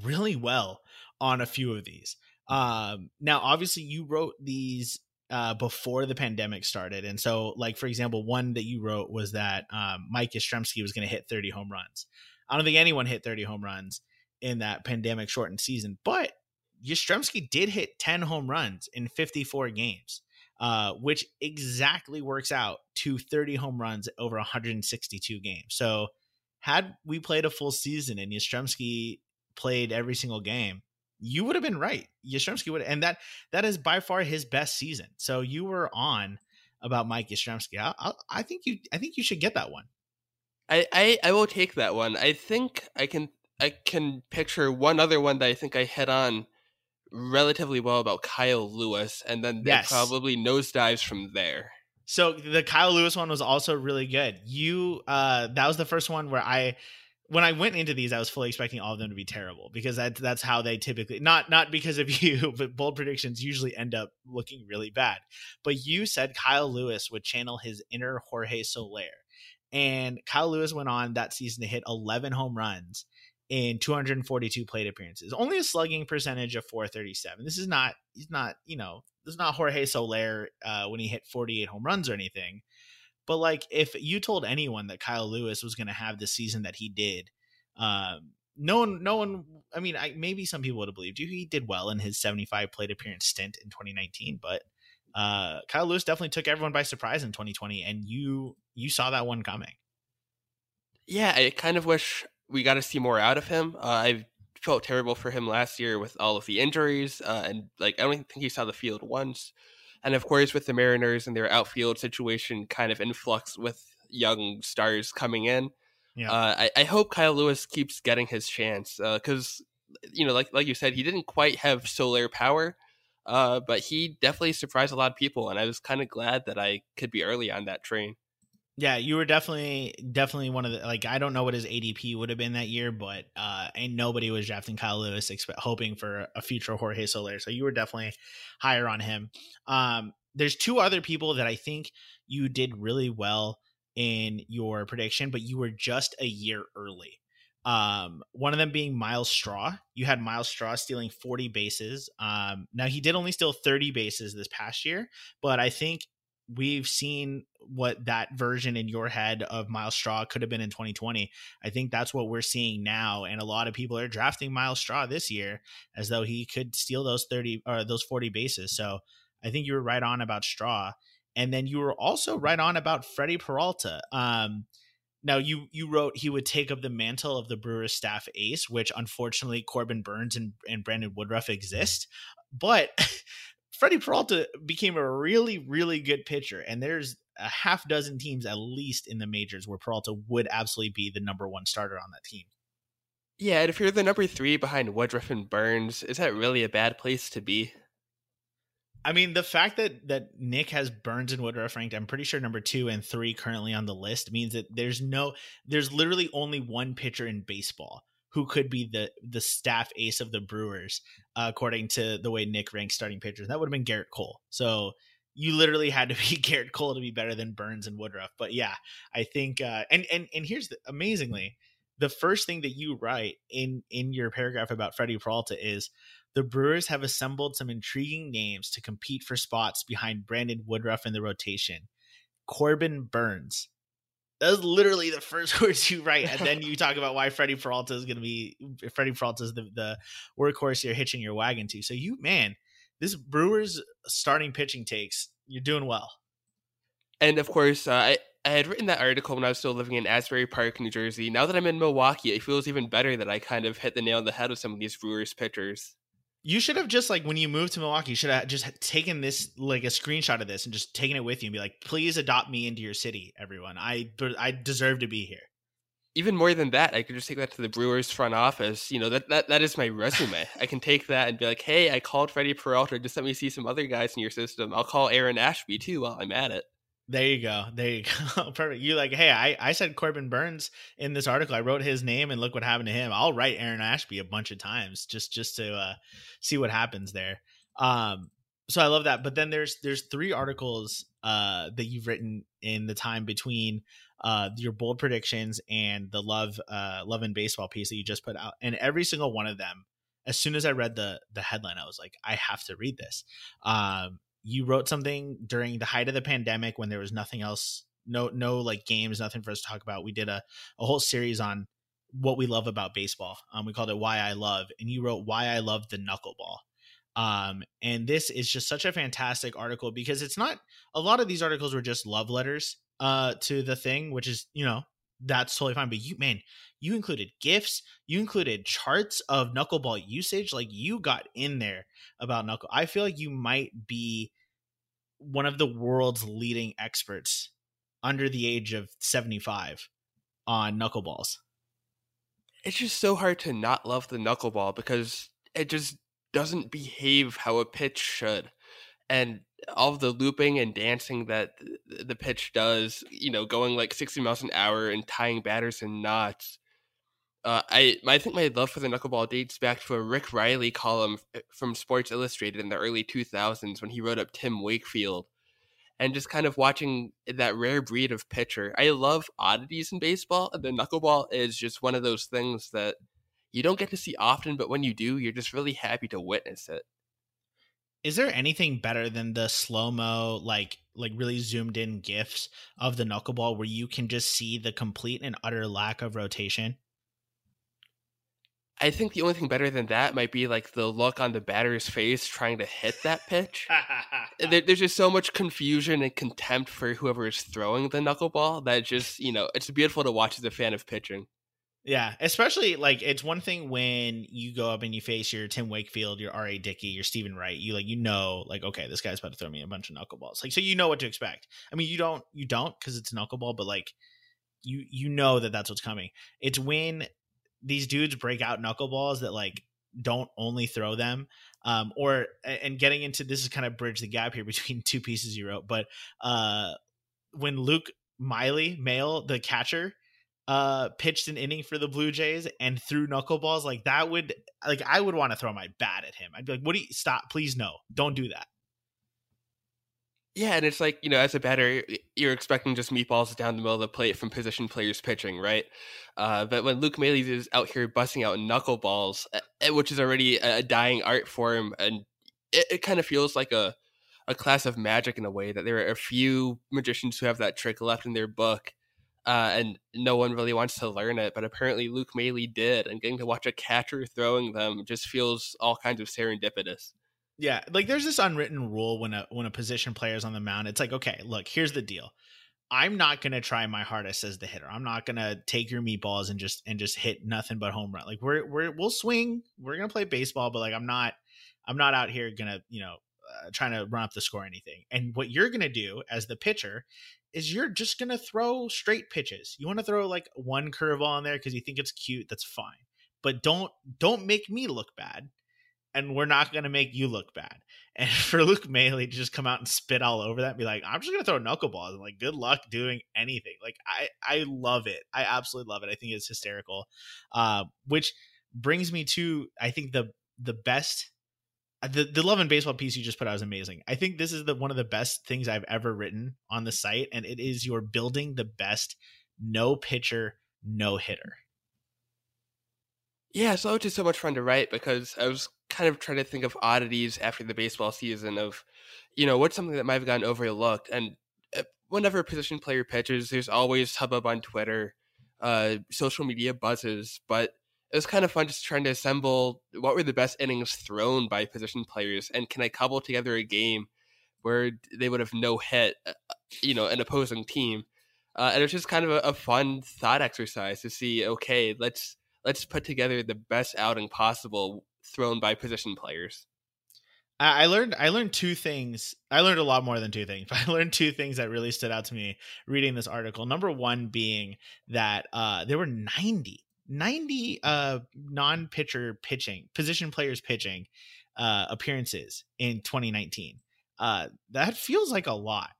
really well on a few of these. Um, now, obviously, you wrote these uh, before the pandemic started, and so, like for example, one that you wrote was that um, Mike Yastrzemski was going to hit 30 home runs. I don't think anyone hit 30 home runs in that pandemic shortened season, but Yastrzemski did hit 10 home runs in 54 games, uh, which exactly works out to 30 home runs over 162 games. So, had we played a full season and Yastrzemski played every single game, you would have been right. Yastrzemski would, and that that is by far his best season. So you were on about Mike Yastrzemski. I, I, I think you I think you should get that one. I, I I will take that one. I think I can I can picture one other one that I think I hit on relatively well about Kyle Lewis, and then yes. probably nosedives from there. So the Kyle Lewis one was also really good. You uh that was the first one where I when I went into these, I was fully expecting all of them to be terrible because that's that's how they typically not not because of you, but bold predictions usually end up looking really bad. But you said Kyle Lewis would channel his inner Jorge Soler, and Kyle Lewis went on that season to hit 11 home runs in 242 plate appearances, only a slugging percentage of 437. This is not he's not you know this is not Jorge Soler uh, when he hit 48 home runs or anything. But like, if you told anyone that Kyle Lewis was going to have the season that he did, um, no one, no one. I mean, I, maybe some people would have believed you. He did well in his 75 plate appearance stint in 2019, but uh, Kyle Lewis definitely took everyone by surprise in 2020, and you you saw that one coming. Yeah, I kind of wish we got to see more out of him. Uh, I felt terrible for him last year with all of the injuries, uh, and like I don't think he saw the field once. And of course, with the Mariners and their outfield situation kind of in flux with young stars coming in, yeah. Uh, I, I, hope Kyle Lewis keeps getting his chance because, uh, you know, like like you said, he didn't quite have solar power, uh, but he definitely surprised a lot of people, and I was kind of glad that I could be early on that train. Yeah, you were definitely definitely one of the like I don't know what his ADP would have been that year, but uh and nobody was drafting Kyle Lewis hoping for a future Jorge Soler. So you were definitely higher on him. Um there's two other people that I think you did really well in your prediction, but you were just a year early. Um, one of them being Myles Straw. You had Myles Straw stealing 40 bases. Um, now he did only steal 30 bases this past year, but I think we've seen what that version in your head of Myles Straw could have been in 2020. I think that's what we're seeing now, and a lot of people are drafting Myles Straw this year as though he could steal those 30 or those 40 bases. So I think you were right on about Straw, and then you were also right on about Freddie Peralta. Um, now you you wrote he would take up the mantle of the Brewers staff ace, which unfortunately Corbin Burnes and, and Brandon Woodruff exist. But Freddie Peralta became a really, really good pitcher, and there's a half dozen teams at least in the majors where Peralta would absolutely be the number one starter on that team. Yeah, and if you're the number three behind Woodruff and Burnes, is that really a bad place to be? I mean, the fact that that Nick has Burnes and Woodruff ranked, I'm pretty sure number two and three currently on the list means that there's no, there's literally only one pitcher in baseball who could be the the staff ace of the Brewers, uh, according to the way Nick ranks starting pitchers. That would have been Gerrit Cole. So you literally had to be Gerrit Cole to be better than Burnes and Woodruff. But yeah, I think uh, and and and here's the amazingly the first thing that you write in in your paragraph about Freddie Peralta is the Brewers have assembled some intriguing names to compete for spots behind Brandon Woodruff in the rotation. Corbin Burnes, that's literally the first words you write, and then you talk about why Freddie Peralta is going to be Freddie Peralta is the, the workhorse you're hitching your wagon to. So you, man, this Brewers starting pitching takes, you're doing well. And of course, uh, I I had written that article when I was still living in Asbury Park, New Jersey. Now that I'm in Milwaukee, it feels even better that I kind of hit the nail on the head with some of these Brewers pitchers. You should have just like when you moved to Milwaukee, you should have just taken this like a screenshot of this and just taken it with you and be like, "Please adopt me into your city, everyone. I I deserve to be here." Even more than that, I could just take that to the Brewers front office. You know that that, that is my resume. I can take that and be like, "Hey, I called Freddie Peralta. Just let me see some other guys in your system. I'll call Aaron Ashby too while I'm at it." There you go. There you go. Perfect. You like, hey, I, I said Corbin Burnes in this article. I wrote his name and look what happened to him. I'll write Aaron Ashby a bunch of times just just to uh, see what happens there. Um, so I love that. But then there's there's three articles uh, that you've written in the time between uh, your bold predictions and the love uh, love and baseball piece that you just put out, and every single one of them. As soon as I read the the headline, I was like, I have to read this. Um, you wrote something during the height of the pandemic when there was nothing else, no no like games, nothing for us to talk about. We did a a whole series on what we love about baseball. Um, we called it Why I Love, and you wrote Why I Love the Knuckleball. Um, and this is just such a fantastic article because it's not a lot of these articles were just love letters uh to the thing, which is, you know, that's totally fine. But you man, you included gifts, you included charts of knuckleball usage, like you got in there about knuckle. I feel like you might be one of the world's leading experts under the age of 75 on knuckleballs. It's just so hard to not love the knuckleball because it just doesn't behave how a pitch should. And all the looping and dancing that the pitch does, you know, going like 60 miles an hour and tying batters in knots. Uh, I I think my love for the knuckleball dates back to a Rick Reilly column eh, from Sports Illustrated in the early 2000s when he wrote up Tim Wakefield, and just kind of watching that rare breed of pitcher. I love oddities in baseball, and the knuckleball is just one of those things that you don't get to see often, but when you do, you're just really happy to witness it. Is there anything better than the slow mo, like like really zoomed in gifs of the knuckleball where you can just see the complete and utter lack of rotation? I think the only thing better than that might be like the look on the batter's face trying to hit that pitch. there, there's just so much confusion and contempt for whoever is throwing the knuckleball that just, you know, it's beautiful to watch as a fan of pitching. Yeah, especially like it's one thing when you go up and you face your Tim Wakefield, your R.A. Dickey, your Stephen Wright. You like you know like okay, this guy's about to throw me a bunch of knuckleballs. Like so you know what to expect. I mean you don't you don't because it's knuckleball, but like you you know that that's what's coming. It's when these dudes break out knuckleballs that like don't only throw them um or and getting into this is kind of bridge the gap here between two pieces you wrote but uh when luke miley male the catcher uh pitched an inning for the Blue Jays and threw knuckleballs, like that would like I would want to throw my bat at him. I'd be like, "What do you stop? Please no, don't do that." Yeah, and it's like you know, as a batter, you're expecting just meatballs down the middle of the plate from position players pitching, right? Uh, but when Luke Maile is out here busting out knuckleballs, which is already a dying art form, and it, it kind of feels like a a class of magic in a way that there are a few magicians who have that trick left in their book uh, and no one really wants to learn it. But apparently, Luke Maile did, and getting to watch a catcher throwing them just feels all kinds of serendipitous. Yeah, like there's this unwritten rule when a when a position player is on the mound. It's like, okay, look, here's the deal. I'm not gonna try my hardest as the hitter. I'm not gonna take your meatballs and just and just hit nothing but home run. Like we're we're we'll swing. We're gonna play baseball, but like I'm not I'm not out here gonna you know uh, trying to run up the score or anything. And what you're gonna do as the pitcher is you're just gonna throw straight pitches. You want to throw like one curveball in there because you think it's cute. That's fine, but don't don't make me look bad, and we're not gonna make you look bad. And for Luke Maile to just come out and spit all over that, and be like, I'm just gonna throw knuckleballs and like good luck doing anything. Like I I love it. I absolutely love it. I think it's hysterical. Uh, which brings me to I think the the best the the love and baseball piece you just put out is amazing. I think this is the one of the best things I've ever written on the site, and it is you're building the best no pitcher, no hitter. Yeah, so it's just so much fun to write because I was kind of trying to think of oddities after the baseball season of, you know, what's something that might have gotten overlooked. And uh, whenever a position player pitches, there's always hubbub on Twitter, uh, social media buzzes, but it was kind of fun just trying to assemble what were the best innings thrown by position players and can I cobble together a game where they would have no hit, uh, you know, an opposing team. Uh, and it was just kind of a, a, fun thought exercise to see, okay, let's let's put together the best outing possible thrown by position players. I learned I learned two things. I learned a lot more than two things, but I learned two things that really stood out to me reading this article. Number one being that uh, there were 90 90 uh non-pitcher pitching position players pitching uh appearances in 2019 uh that feels like a lot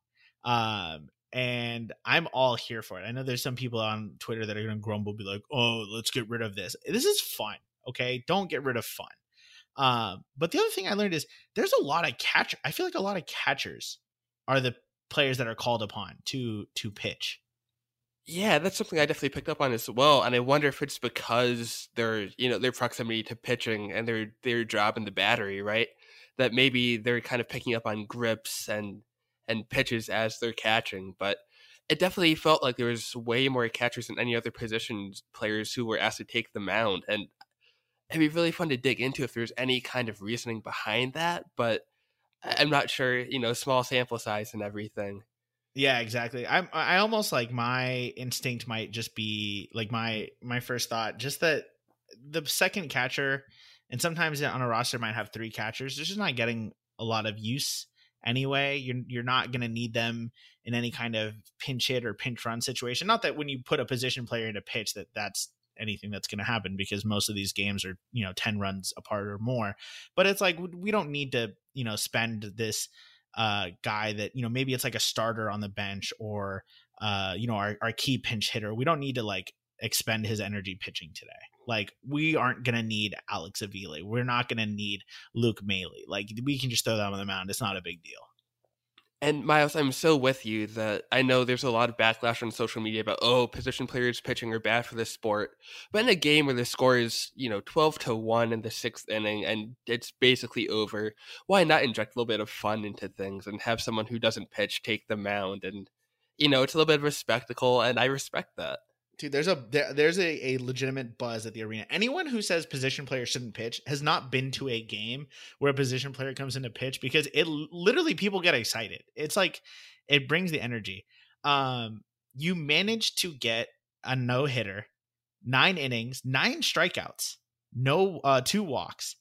um and i'm all here for it i know there's some people on twitter that are gonna grumble be like oh let's get rid of this this is fun okay? Don't get rid of fun. Um but the other thing i learned is there's a lot of catch i feel like a lot of catchers are the players that are called upon to to pitch. Yeah, that's something I definitely picked up on as well, and I wonder if it's because their you know their proximity to pitching and their their job in the battery, right? That maybe they're kind of picking up on grips and and pitches as they're catching, but it definitely felt like there was way more catchers than any other position players who were asked to take the mound, and it'd be really fun to dig into if there's any kind of reasoning behind that. But I'm not sure, you know, small sample size and everything. Yeah, exactly. I'm I almost like my instinct might just be like my my first thought, just that the second catcher, and sometimes on a roster might have three catchers. They're just not getting a lot of use anyway. You're you're not going to need them in any kind of pinch hit or pinch run situation. Not that when you put a position player in a pitch that that's anything that's going to happen because most of these games are you know 10 runs apart or more but it's like we don't need to you know spend this uh guy that you know maybe it's like a starter on the bench or uh you know our, our key pinch hitter we don't need to like expend his energy pitching today like we aren't gonna need Alex Avila. We're not gonna need Luke Maile. Like we can just throw them on the mound. It's not a big deal. And Myles, I'm so with you that I know there's a lot of backlash on social media about oh, position players pitching are bad for this sport. But in a game where the score is, you know, 12 to 1 in the 6th inning and it's basically over, why not inject a little bit of fun into things and have someone who doesn't pitch take the mound and you know, it's a little bit of a spectacle and I respect that dude there's a there, there's a, a legitimate buzz at the arena. Anyone who says position players shouldn't pitch has not been to a game where a position player comes into pitch because it literally people get excited. It's like it brings the energy. Um you managed to get a no hitter nine innings nine strikeouts no uh two walks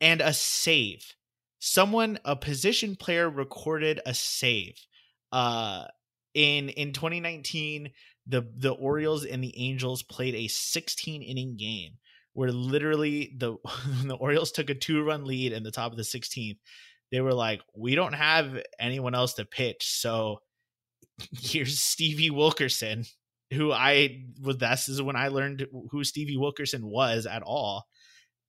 and a save. Someone a position player recorded a save uh in in 2019 the the Orioles and the Angels played a 16 inning game where literally the the Orioles took a two run lead in the top of the 16th. They were like, "We don't have anyone else to pitch, so here's Stevie Wilkerson." Who I was this is when I learned who Stevie Wilkerson was at all,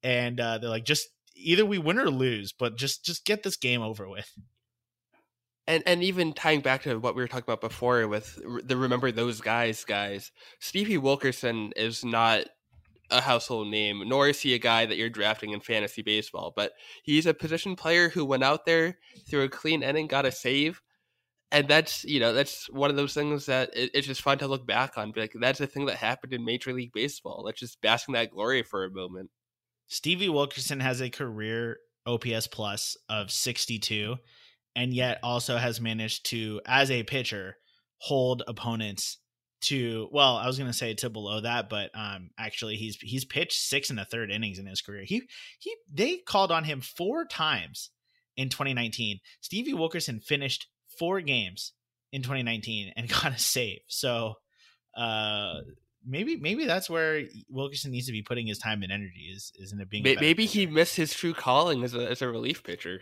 and uh, they're like, just either we win or lose, but just just get this game over with and and even tying back to what we were talking about before with the remember those guys guys stevie wilkerson is not a household name nor is he a guy that you're drafting in fantasy baseball but he's a position player who went out there through a clean inning got a save and that's you know that's one of those things that it, it's just fun to look back on like that's a thing that happened in major league baseball let's just bask in that glory for a moment. Stevie wilkerson has a career ops plus of 62 and yet also has managed to, as a pitcher, hold opponents to well, I was gonna say to below that, but um actually he's he's pitched six and a third innings in his career. He he they called on him four times in 2019. Stevie Wilkerson finished four games in 2019 and got a save. So uh maybe maybe that's where Wilkerson needs to be putting his time and energy is isn't it being maybe he missed his true calling as a as a relief pitcher.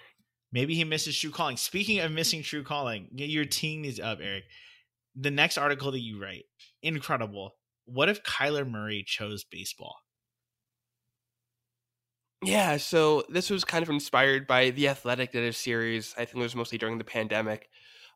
Maybe he misses true calling. Speaking of missing true calling, you're teeing these up, Erik. The next article that you write, incredible. What if Kyler Murray chose baseball? Yeah, so this was kind of inspired by The Athletic did a series. I think it was mostly during the pandemic.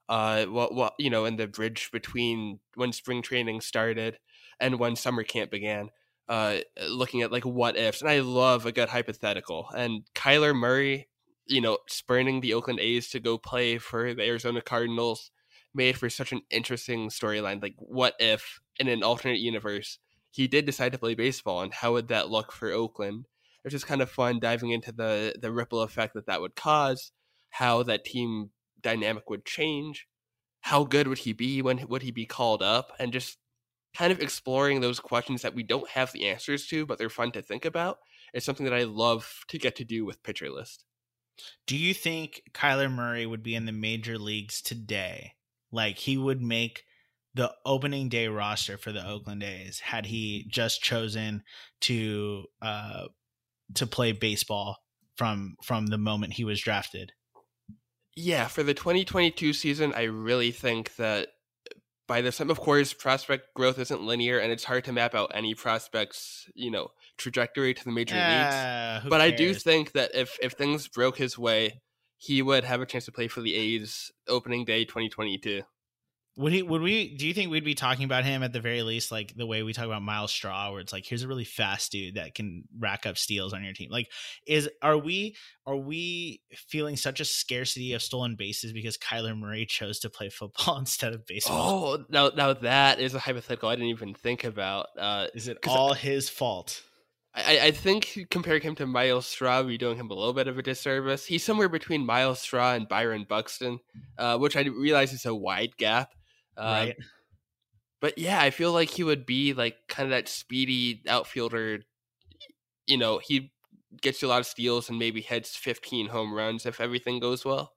Uh, what, what you know, in the bridge between when spring training started and when summer camp began. Uh, looking at like what ifs, and I love a good hypothetical. And Kyler Murray you know, spurning the Oakland A's to go play for the Arizona Cardinals made for such an interesting storyline. Like, what if in an alternate universe he did decide to play baseball, and how would that look for Oakland? It's just kind of fun diving into the the ripple effect that that would cause, how that team dynamic would change, how good would he be when would he be called up, and just kind of exploring those questions that we don't have the answers to, but they're fun to think about. It's something that I love to get to do with Pitcher List. Do you think Kyler Murray would be in the major leagues today? Like he would make the opening day roster for the Oakland A's had he just chosen to uh to play baseball from from the moment he was drafted. Yeah, for the 2022 season, I really think that by this time, of course, prospect growth isn't linear, and it's hard to map out any prospects, you know, trajectory to the major leagues. But cares? I do think that if if things broke his way, he would have a chance to play for the A's opening day 2022. Would he? Would we? Do you think we'd be talking about him at the very least, like the way we talk about Myles Straw, where it's like, here's a really fast dude that can rack up steals on your team. Like, is are we are we feeling such a scarcity of stolen bases because Kyler Murray chose to play football instead of baseball? Oh, now now that is a hypothetical I didn't even think about. Uh, is it all his fault? I, I think comparing him to Myles Straw, we're doing him a little bit of a disservice. He's somewhere between Myles Straw and Byron Buxton, uh, which I realize is a wide gap. Uh, right. But yeah, I feel like he would be like kind of that speedy outfielder. You know, he gets you a lot of steals and maybe hits 15 home runs if everything goes well.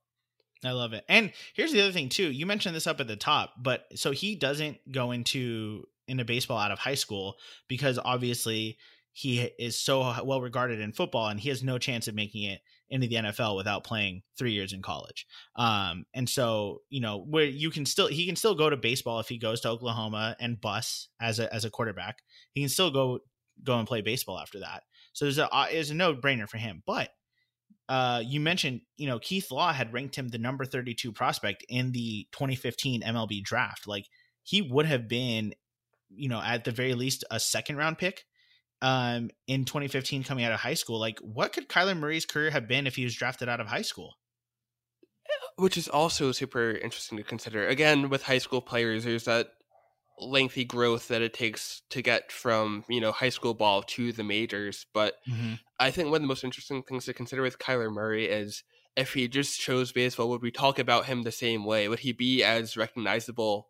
I love it. And here's the other thing too. You mentioned this up at the top, but so he doesn't go into into baseball out of high school because obviously he is so well regarded in football and he has no chance of making it into the NFL without playing three years in college. Um, and so, you know, where you can still, he can still go to baseball if he goes to Oklahoma and bus as a, as a quarterback, he can still go, go and play baseball after that. So there's a, uh, is a no brainer for him. But, uh, you mentioned, you know, Keith Law had ranked him the number 32 prospect in the 2015 MLB draft. Like he would have been, you know, at the very least a second round pick um, in 2015 coming out of high school. Like, what could Kyler Murray's career have been if he was drafted out of high school? Which is also super interesting to consider. Again, with high school players, there's that lengthy growth that it takes to get from you know high school ball to the majors. But mm-hmm. I think one of the most interesting things to consider with Kyler Murray is if he just chose baseball, would we talk about him the same way? Would he be as recognizable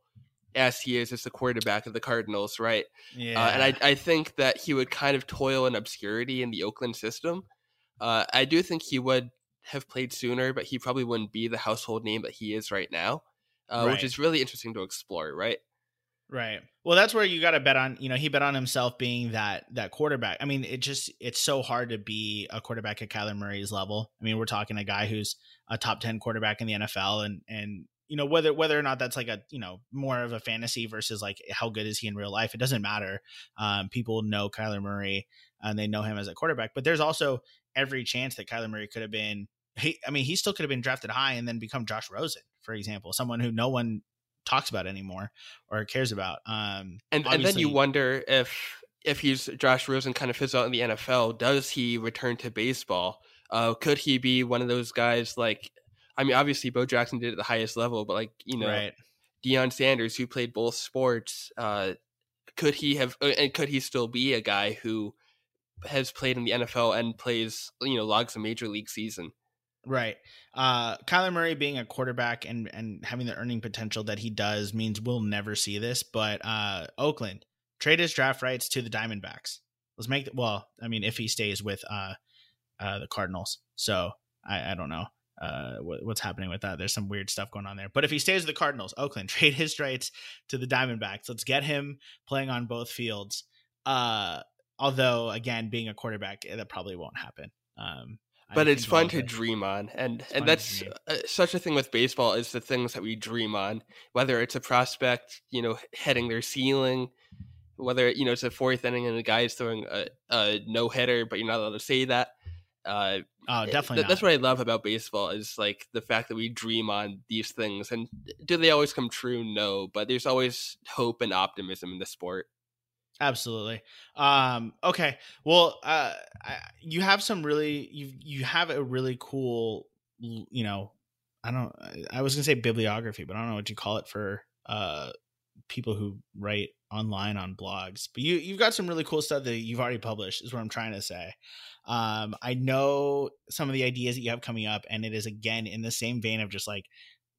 as he is as the quarterback of the Cardinals, right? Yeah. Uh, and I, I think that he would kind of toil in obscurity in the Oakland system. Uh, I do think he would have played sooner, but he probably wouldn't be the household name that he is right now, uh, right. which is really interesting to explore, right? Right. Well, that's where you got to bet on. You know, he bet on himself being that that quarterback. I mean, it just it's so hard to be a quarterback at Kyler Murray's level. I mean, we're talking a guy who's a top ten quarterback in the NFL, and and you know whether whether or not that's like a you know more of a fantasy versus like how good is he in real life it doesn't matter. Um, people know kyler murray and they know him as a quarterback but there's also every chance that kyler murray could have been he i mean he still could have been drafted high and then become josh rosen for example someone who no one talks about anymore or cares about um and, and then you wonder if if he's josh rosen kind of fits out in the nfl does he return to baseball? Uh, could he be one of those guys like I mean, obviously, Bo Jackson did it at the highest level, but like you know, right. Deion Sanders, who played both sports, uh, could he have uh, and could he still be a guy who has played in the NFL and plays you know logs a major league season? Right. Uh, Kyler Murray being a quarterback and and having the earning potential that he does means we'll never see this. But uh, Oakland trade his draft rights to the Diamondbacks. Let's make the, well. I mean, if he stays with uh, uh, the Cardinals, so I, I don't know uh, what's happening with that. There's some weird stuff going on there. But if he stays with the Cardinals, Oakland, trade his rights to the Diamondbacks. Let's get him playing on both fields. Uh, although, again, being a quarterback, eh, that probably won't happen. Um, but it's fun to dream on, and and that's uh, such a thing with baseball is the things that we dream on. Whether it's a prospect, you know, heading their ceiling, whether you know it's a fourth inning and the guy is throwing a, a no hitter, but you're not allowed to say that. Uh, oh, eh, definitely. Th- that's what I love about baseball is like the fact that we dream on these things, and do they always come true? No, but there's always hope and optimism in the sport. Absolutely. Um, okay. Well, uh, I, you have some really you you have a really cool, you know, I don't. I was gonna say bibliography, but I don't know what you call it for uh people who write online on blogs. But you you've got some really cool stuff that you've already published. Is what I'm trying to say. Um, I know some of the ideas that you have coming up, and it is again in the same vein of just like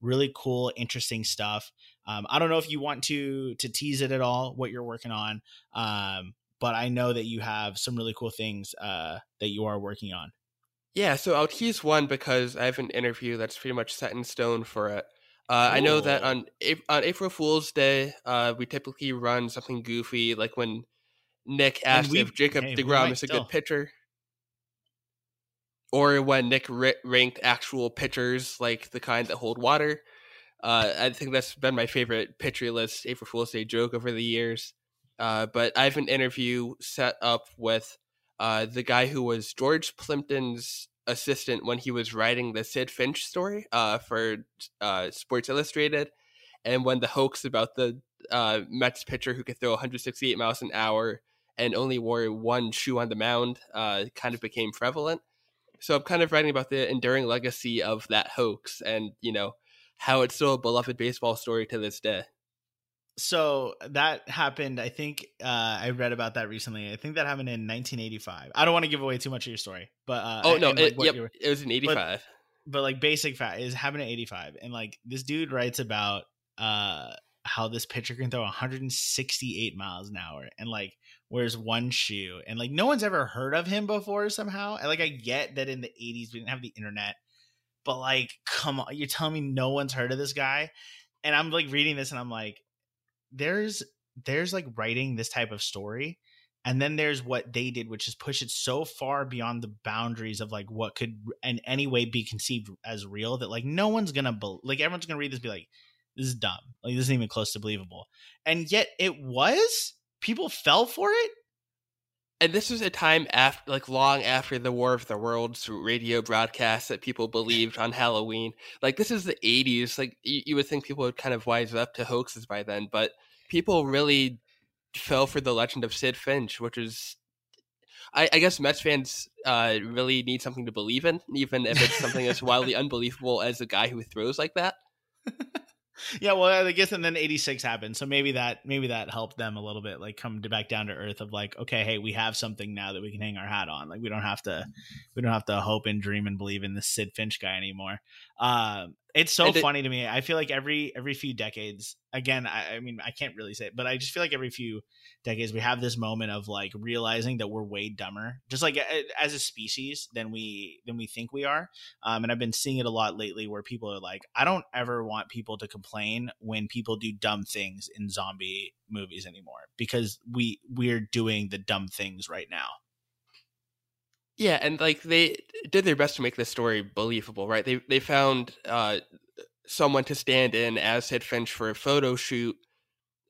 really cool, interesting stuff. Um, I don't know if you want to to tease it at all what you're working on, um, but I know that you have some really cool things uh, that you are working on. Yeah, so I'll tease one because I have an interview that's pretty much set in stone for it. Uh, I know that on on April Fool's Day, uh, we typically run something goofy, like when Nick asked we, if Jacob hey, Degrom is a still. good pitcher or when Nick ranked actual pitchers like the kind that hold water. Uh, I think that's been my favorite pitcher list April Fool's Day joke over the years. Uh, but I have an interview set up with uh, the guy who was George Plimpton's assistant when he was writing the Sid Finch story uh, for uh, Sports Illustrated. and when the hoax about the uh, Mets pitcher who could throw 168 miles an hour and only wore one shoe on the mound uh, kind of became prevalent. So I'm kind of writing about the enduring legacy of that hoax and, you know, how it's still a beloved baseball story to this day. So that happened. I think uh, I read about that recently. I think that happened in 1985. I don't want to give away too much of your story, but uh, oh no, and, it, yep, were- it was in 85. but like basic fact is happened in 85 and like this dude writes about uh how this pitcher can throw 168 miles an hour and like wears one shoe and like no one's ever heard of him before somehow and like i get that in the 80s we didn't have the internet but like come on you're telling me no one's heard of this guy and i'm like reading this and i'm like there's there's like writing this type of story and then there's what they did which is push it so far beyond the boundaries of like what could in any way be conceived as real that like no one's gonna be- like everyone's gonna read this be like this is dumb like this isn't even close to believable and yet it was people fell for it And this was a time after, like, long after the War of the Worlds radio broadcast that people believed on Halloween. Like, this is the '80s. Like, you would think people would kind of wise up to hoaxes by then, but people really fell for the legend of Sid Finch, which is, I, I guess, Mets fans uh, really need something to believe in, even if it's something as wildly unbelievable as a guy who throws like that. yeah well i guess and then 86 happened so maybe that maybe that helped them a little bit like come to back down to earth of like okay hey we have something now that we can hang our hat on like we don't have to we don't have to hope and dream and believe in this sid finch guy anymore um it's so it- funny to me i feel like every every few decades again I, I mean i can't really say it but i just feel like every few decades we have this moment of like realizing that we're way dumber just like as a species than we than we think we are um, and I've been seeing it a lot lately where people are like, I don't ever want people to complain when people do dumb things in zombie movies anymore because we we're doing the dumb things right now. Yeah, and like they did their best to make this story believable, right? They they found uh, someone to stand in as Sid Finch for a photo shoot,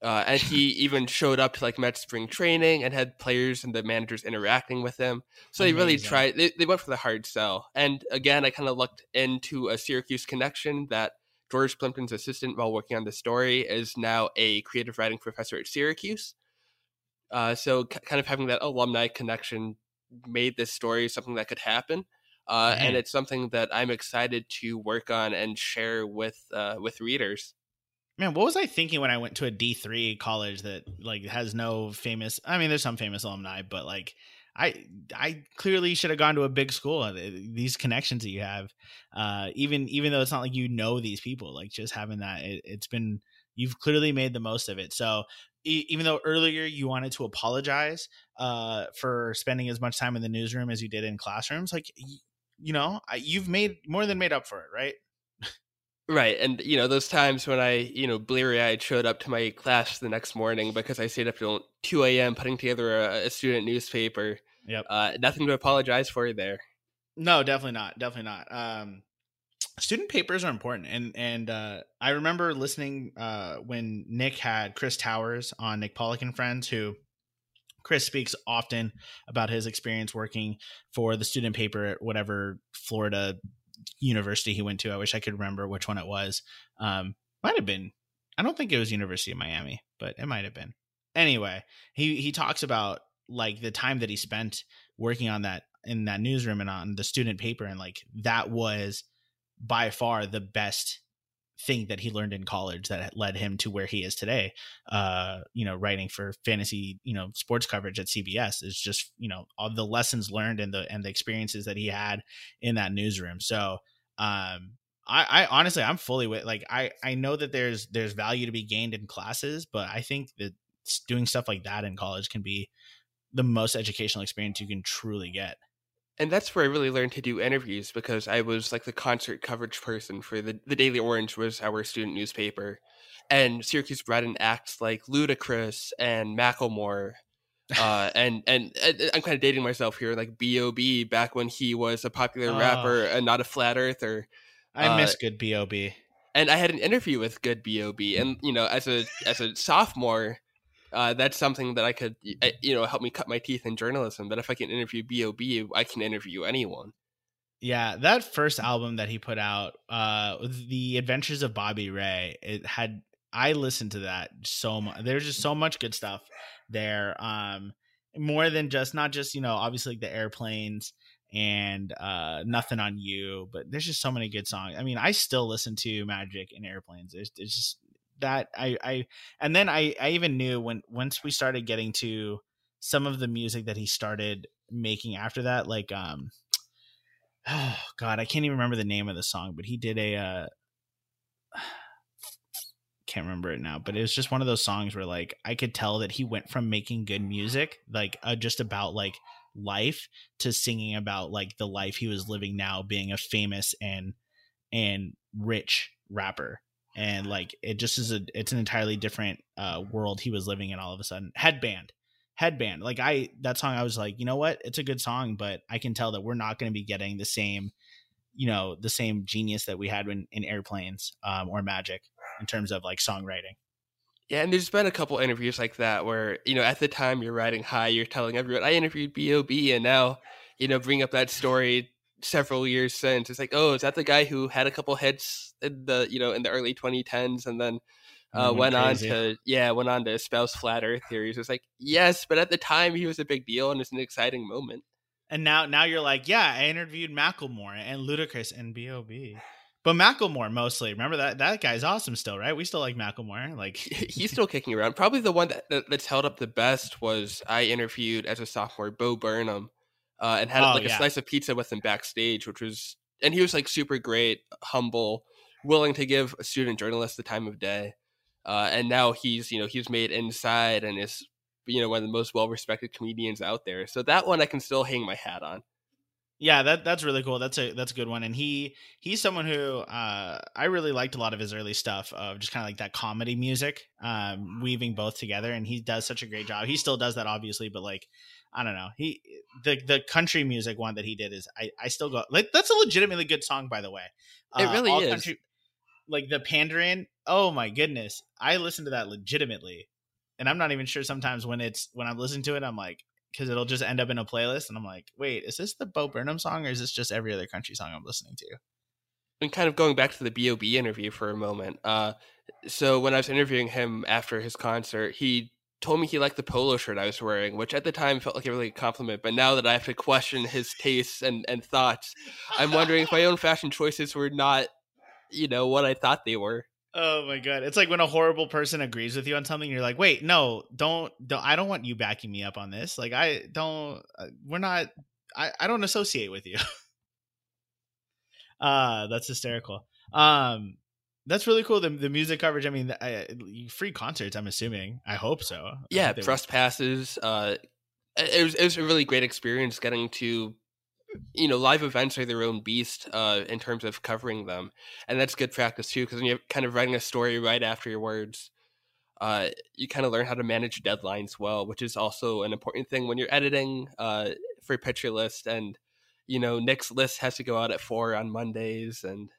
uh, and he even showed up to like Mets spring training and had players and the managers interacting with him. So they really tried. They, they went for the hard sell. And again, I kind of looked into a Syracuse connection that George Plimpton's assistant while working on the story is now a creative writing professor at Syracuse. Uh, so k- kind of having that alumni connection made this story something that could happen. Uh, and it's something that I'm excited to work on and share with uh, with readers. Man, what was I thinking when I went to a D three college that like has no famous? I mean, there's some famous alumni, but like I I clearly should have gone to a big school. Uh, These connections that you have, uh, even even though it's not like you know these people, like just having that, it, it's been you've clearly made the most of it. So e- even though earlier you wanted to apologize uh, for spending as much time in the newsroom as you did in classrooms, like y- you know, I, you've made more than made up for it, right? Right, and you know those times when I, you know, bleary-eyed showed up to my class the next morning because I stayed up till two a.m. putting together a, a student newspaper. Yep. Uh, nothing to apologize for there. No, definitely not. Definitely not. Um, student papers are important, and and uh, I remember listening uh, when Nick had Chris Towers on Nick Pollack and Friends, who Chris speaks often about his experience working for the student paper at whatever Florida university he went to. I wish I could remember which one it was. Um, might have been. I don't think it was University of Miami, but it might have been. Anyway, he he talks about like the time that he spent working on that in that newsroom and on the student paper and like that was by far the best thing that he learned in college that led him to where he is today. Uh you know writing for fantasy you know sports coverage at CBS is just you know all the lessons learned and the and the experiences that he had in that newsroom. So um I, I honestly I'm fully with like I I know that there's there's value to be gained in classes but I think that doing stuff like that in college can be the most educational experience you can truly get And that's where I really learned to do interviews because I was like the concert coverage person for the the Daily Orange was our student newspaper, and Syracuse brought in acts like Ludacris and Macklemore. uh, and, and and I'm kind of dating myself here, like B.O.B. back when he was a popular Oh. rapper and not a flat earther. I Uh, miss good bob and I had an interview with Good B.O.B. and you know as a as a sophomore, uh, that's something that I could uh, you know help me cut my teeth in journalism. That if I can interview B.O.B., I can interview anyone. Yeah, that first album that he put out, uh, The Adventures of Bobby Ray, it had I listened to that so much. There's just so much good stuff there. Um, more than just not just you know obviously the airplanes and uh nothing on you but there's just so many good songs i mean i still listen to magic and airplanes it's, it's just that i i and then i i even knew when once we started getting to some of the music that he started making after that like um oh god i can't even remember the name of the song but he did a uh can't remember it now, but it was just one of those songs where like I could tell that he went from making good music, like uh, just about like life, to singing about like the life he was living now, being a famous and and rich rapper. And like it just is a it's an entirely different uh world he was living in all of a sudden. Headband. Headband. Like I that song I was like, you know what? It's a good song, but I can tell that we're not going to be getting the same you know the same genius that we had in, in airplanes um, or magic in terms of like songwriting. Yeah, and there's been a couple interviews like that where, you know, at the time you're riding high, you're telling everyone, I interviewed B.O.B. and now, you know, bring up that story several years since. It's like, oh, is that the guy who had a couple hits in the, you know, in the early 2010s and then uh, mm, went crazy. on to, yeah, went on to espouse flat earth theories. It's like, yes, but at the time he was a big deal and it's an exciting moment. And now, now you're like, yeah, I interviewed Macklemore and Ludacris and B.O.B. But Macklemore mostly. Remember that that guy's awesome still, right? We still like Macklemore. Like he's still kicking around. Probably the one that, that's held up the best was I interviewed as a sophomore Bo Burnham, uh, and had oh, like yeah. a slice of pizza with him backstage, which was and he was like super great, humble, willing to give a student journalist the time of day. Uh, and now he's you know he's made inside and is you know one of the most well respected comedians out there. So that one I can still hang my hat on. Yeah, that that's really cool. That's a that's a good one. And he he's someone who uh, I really liked a lot of his early stuff of just kind of like that comedy music, um, weaving both together. And he does such a great job. He still does that, obviously, but like I don't know, he the the country music one that he did is I I still go like that's a legitimately good song by the way. Uh, it really is. Country, like the pandering. Oh my goodness, I listen to that legitimately, and I'm not even sure sometimes when it's when I'm listening to it, I'm like because it'll just end up in a playlist, and I'm like, wait, is this the Bo Burnham song, or is this just every other country song I'm listening to? And kind of going back to the B.O.B. interview for a moment. Uh, so when I was interviewing him after his concert, he told me he liked the polo shirt I was wearing, which at the time felt like a really compliment. But now that I have to question his tastes and, and thoughts, I'm wondering if my own fashion choices were not, you know, what I thought they were. Oh my god! It's like when a horrible person agrees with you on something, you're like, "Wait, no, don't, don't. I don't want you backing me up on this. Like, I don't. Uh, we're not. I, I don't associate with you." uh that's hysterical. Um, that's really cool. The the music coverage. I mean, I, free concerts. I'm assuming. I hope so. Yeah, press passes. Uh, it was it was a really great experience getting to you know, live events are their own beast uh, in terms of covering them, and that's good practice too. Because when you're kind of writing a story right after your words, uh, you kind of learn how to manage deadlines well, which is also an important thing when you're editing uh, for Pitcher List. And you know, Nick's list has to go out at four on Mondays, and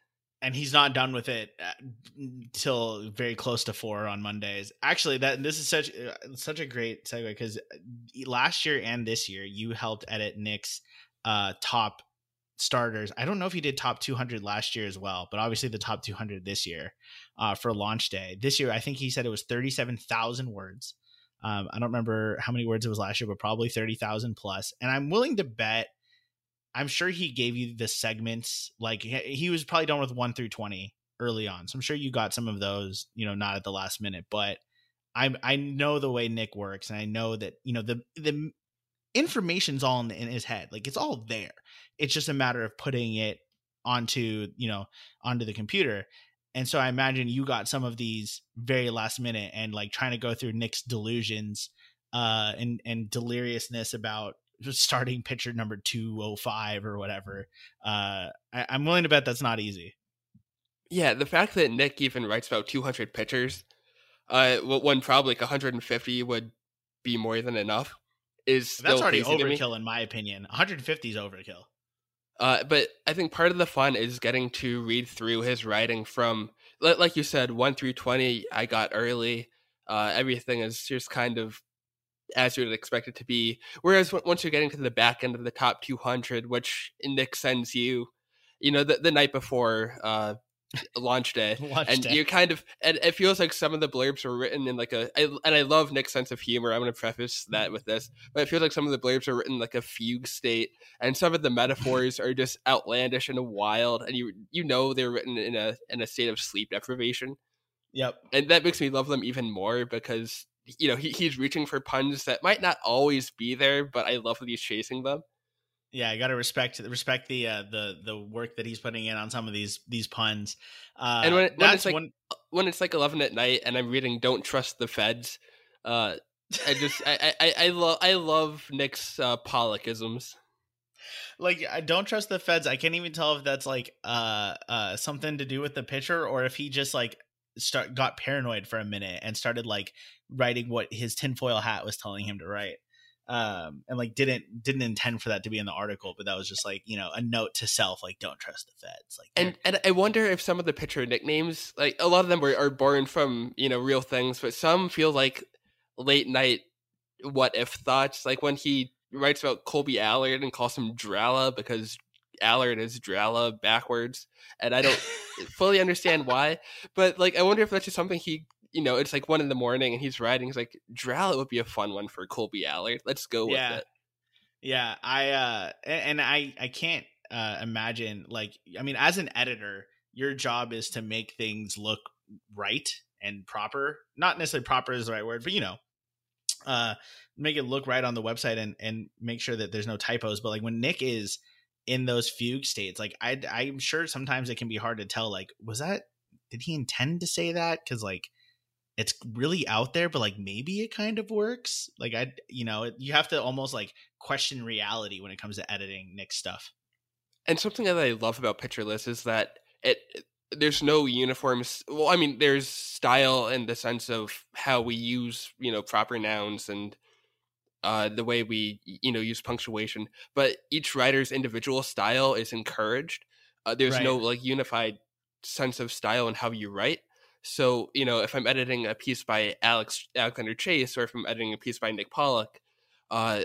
and he's not done with it uh, very close to four on Mondays. Actually, that this is such uh, such a great segue because uh, last year and this year you helped edit Nick's uh, top starters. I don't know if he did top 200 last year as well, but obviously the top 200 this year uh, for launch day. This year, I think he said it was 37,000 words. Um, I don't remember how many words it was last year, but probably 30,000 plus. And I'm willing to bet, I'm sure he gave you the segments. Like he was probably done with one through 20 early on. So I'm sure you got some of those, you know, not at the last minute, but I I know the way Nick works, and I know that you know the the information's all in, in his head. Like it's all there. It's just a matter of putting it onto, you know, onto the computer. And so I imagine you got some of these very last minute and like trying to go through Nick's delusions uh and and deliriousness about starting pitcher number 205 or whatever. Uh I, I'm willing to bet that's not easy. Yeah, the fact that Nick even writes about 200 pitchers, uh, when probably like 150 would be more than enough is that's already overkill in my opinion. 150 is overkill. Uh, but I think part of the fun is getting to read through his writing from, like you said, one through twenty. I got early. Uh, everything is just kind of as you would expect it to be. Whereas once you're getting to the back end of the top 200, which Nick sends you, you know, the, the night before uh, launch day Launch and day. you kind of and it feels like some of the blurbs were written in like a I, and i love nick's sense of humor i'm going to preface that with this but it feels like some of the blurbs are written in, like a fugue state and some of the metaphors are just outlandish and wild and you you know they're written in a in a state of sleep deprivation Yep. and that makes me love them even more because you know he, he's reaching for puns that might not always be there but i love that he's chasing them Yeah, I got to respect respect the uh, the the work that he's putting in on some of these these puns. Uh, And when it- when that's it's like- one. when it's like 11 at night and i'm reading don't trust the feds uh i just i i i love i love nick's uh pollackisms like I don't trust the feds. I can't even tell if that's like uh uh something to do with the pitcher or if he just like start got paranoid for a minute and started like writing what his tinfoil hat was telling him to write. Um and like didn't didn't intend for that to be in the article, but that was just like, you know, a note to self, like don't trust the feds. Like and and i wonder if some of the pitcher nicknames like a lot of them were, are born from you know real things but some feel like late night what if thoughts like when he writes about kolby allard and calls him drala because allard is drala backwards and i don't fully understand why but like i wonder if that's just something he you know it's like one in the morning and he's writing he's like drala would be a fun one for kolby allard let's go with it Yeah, I uh and I I can't uh imagine like I mean as an editor, your job is to make things look right and proper. Not necessarily proper is the right word, but you know, uh make it look right on the website and and make sure that there's no typos, but like when Nick is in those fugue states, like I I'm sure sometimes it can be hard to tell like was that did he intend to say that cuz like it's really out there but like maybe it kind of works like i you know you have to almost like question reality when it comes to editing Nick's stuff and something that I love about Pitcher List is that it there's no uniforms. Well, I mean, there's style in the sense of how we use you know proper nouns and uh, the way we you know use punctuation, but each writer's individual style is encouraged. Uh, there's no like unified sense of style in how you write. So you know, if I'm editing a piece by Alex Alexander Chase, or if I'm editing a piece by Nick Pollack, uh,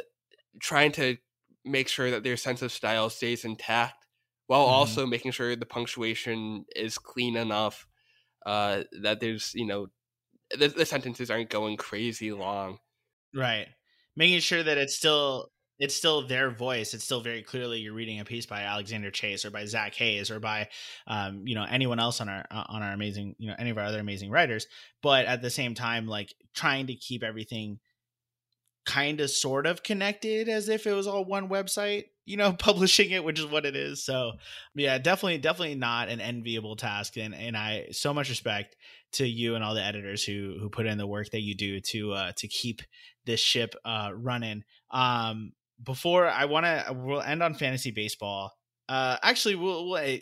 trying to make sure that their sense of style stays intact while Mhm. also making sure the punctuation is clean enough uh, that there's you know the, the sentences aren't going crazy long. right making sure that it's still it's still their voice. It's still very clearly you're reading a piece by alexander chase or by zach hayes or by um, you know anyone else on our uh, on our amazing you know any of our other amazing writers. But at the same time like trying to keep everything kind of sort of connected as if it was all one website you know publishing it which is what it is. So yeah definitely definitely not an enviable task and and i so much respect to you and all the editors who who put in the work that you do to uh to keep this ship uh running. Um before i want to we'll end on fantasy baseball. Uh actually we'll we'll, eh,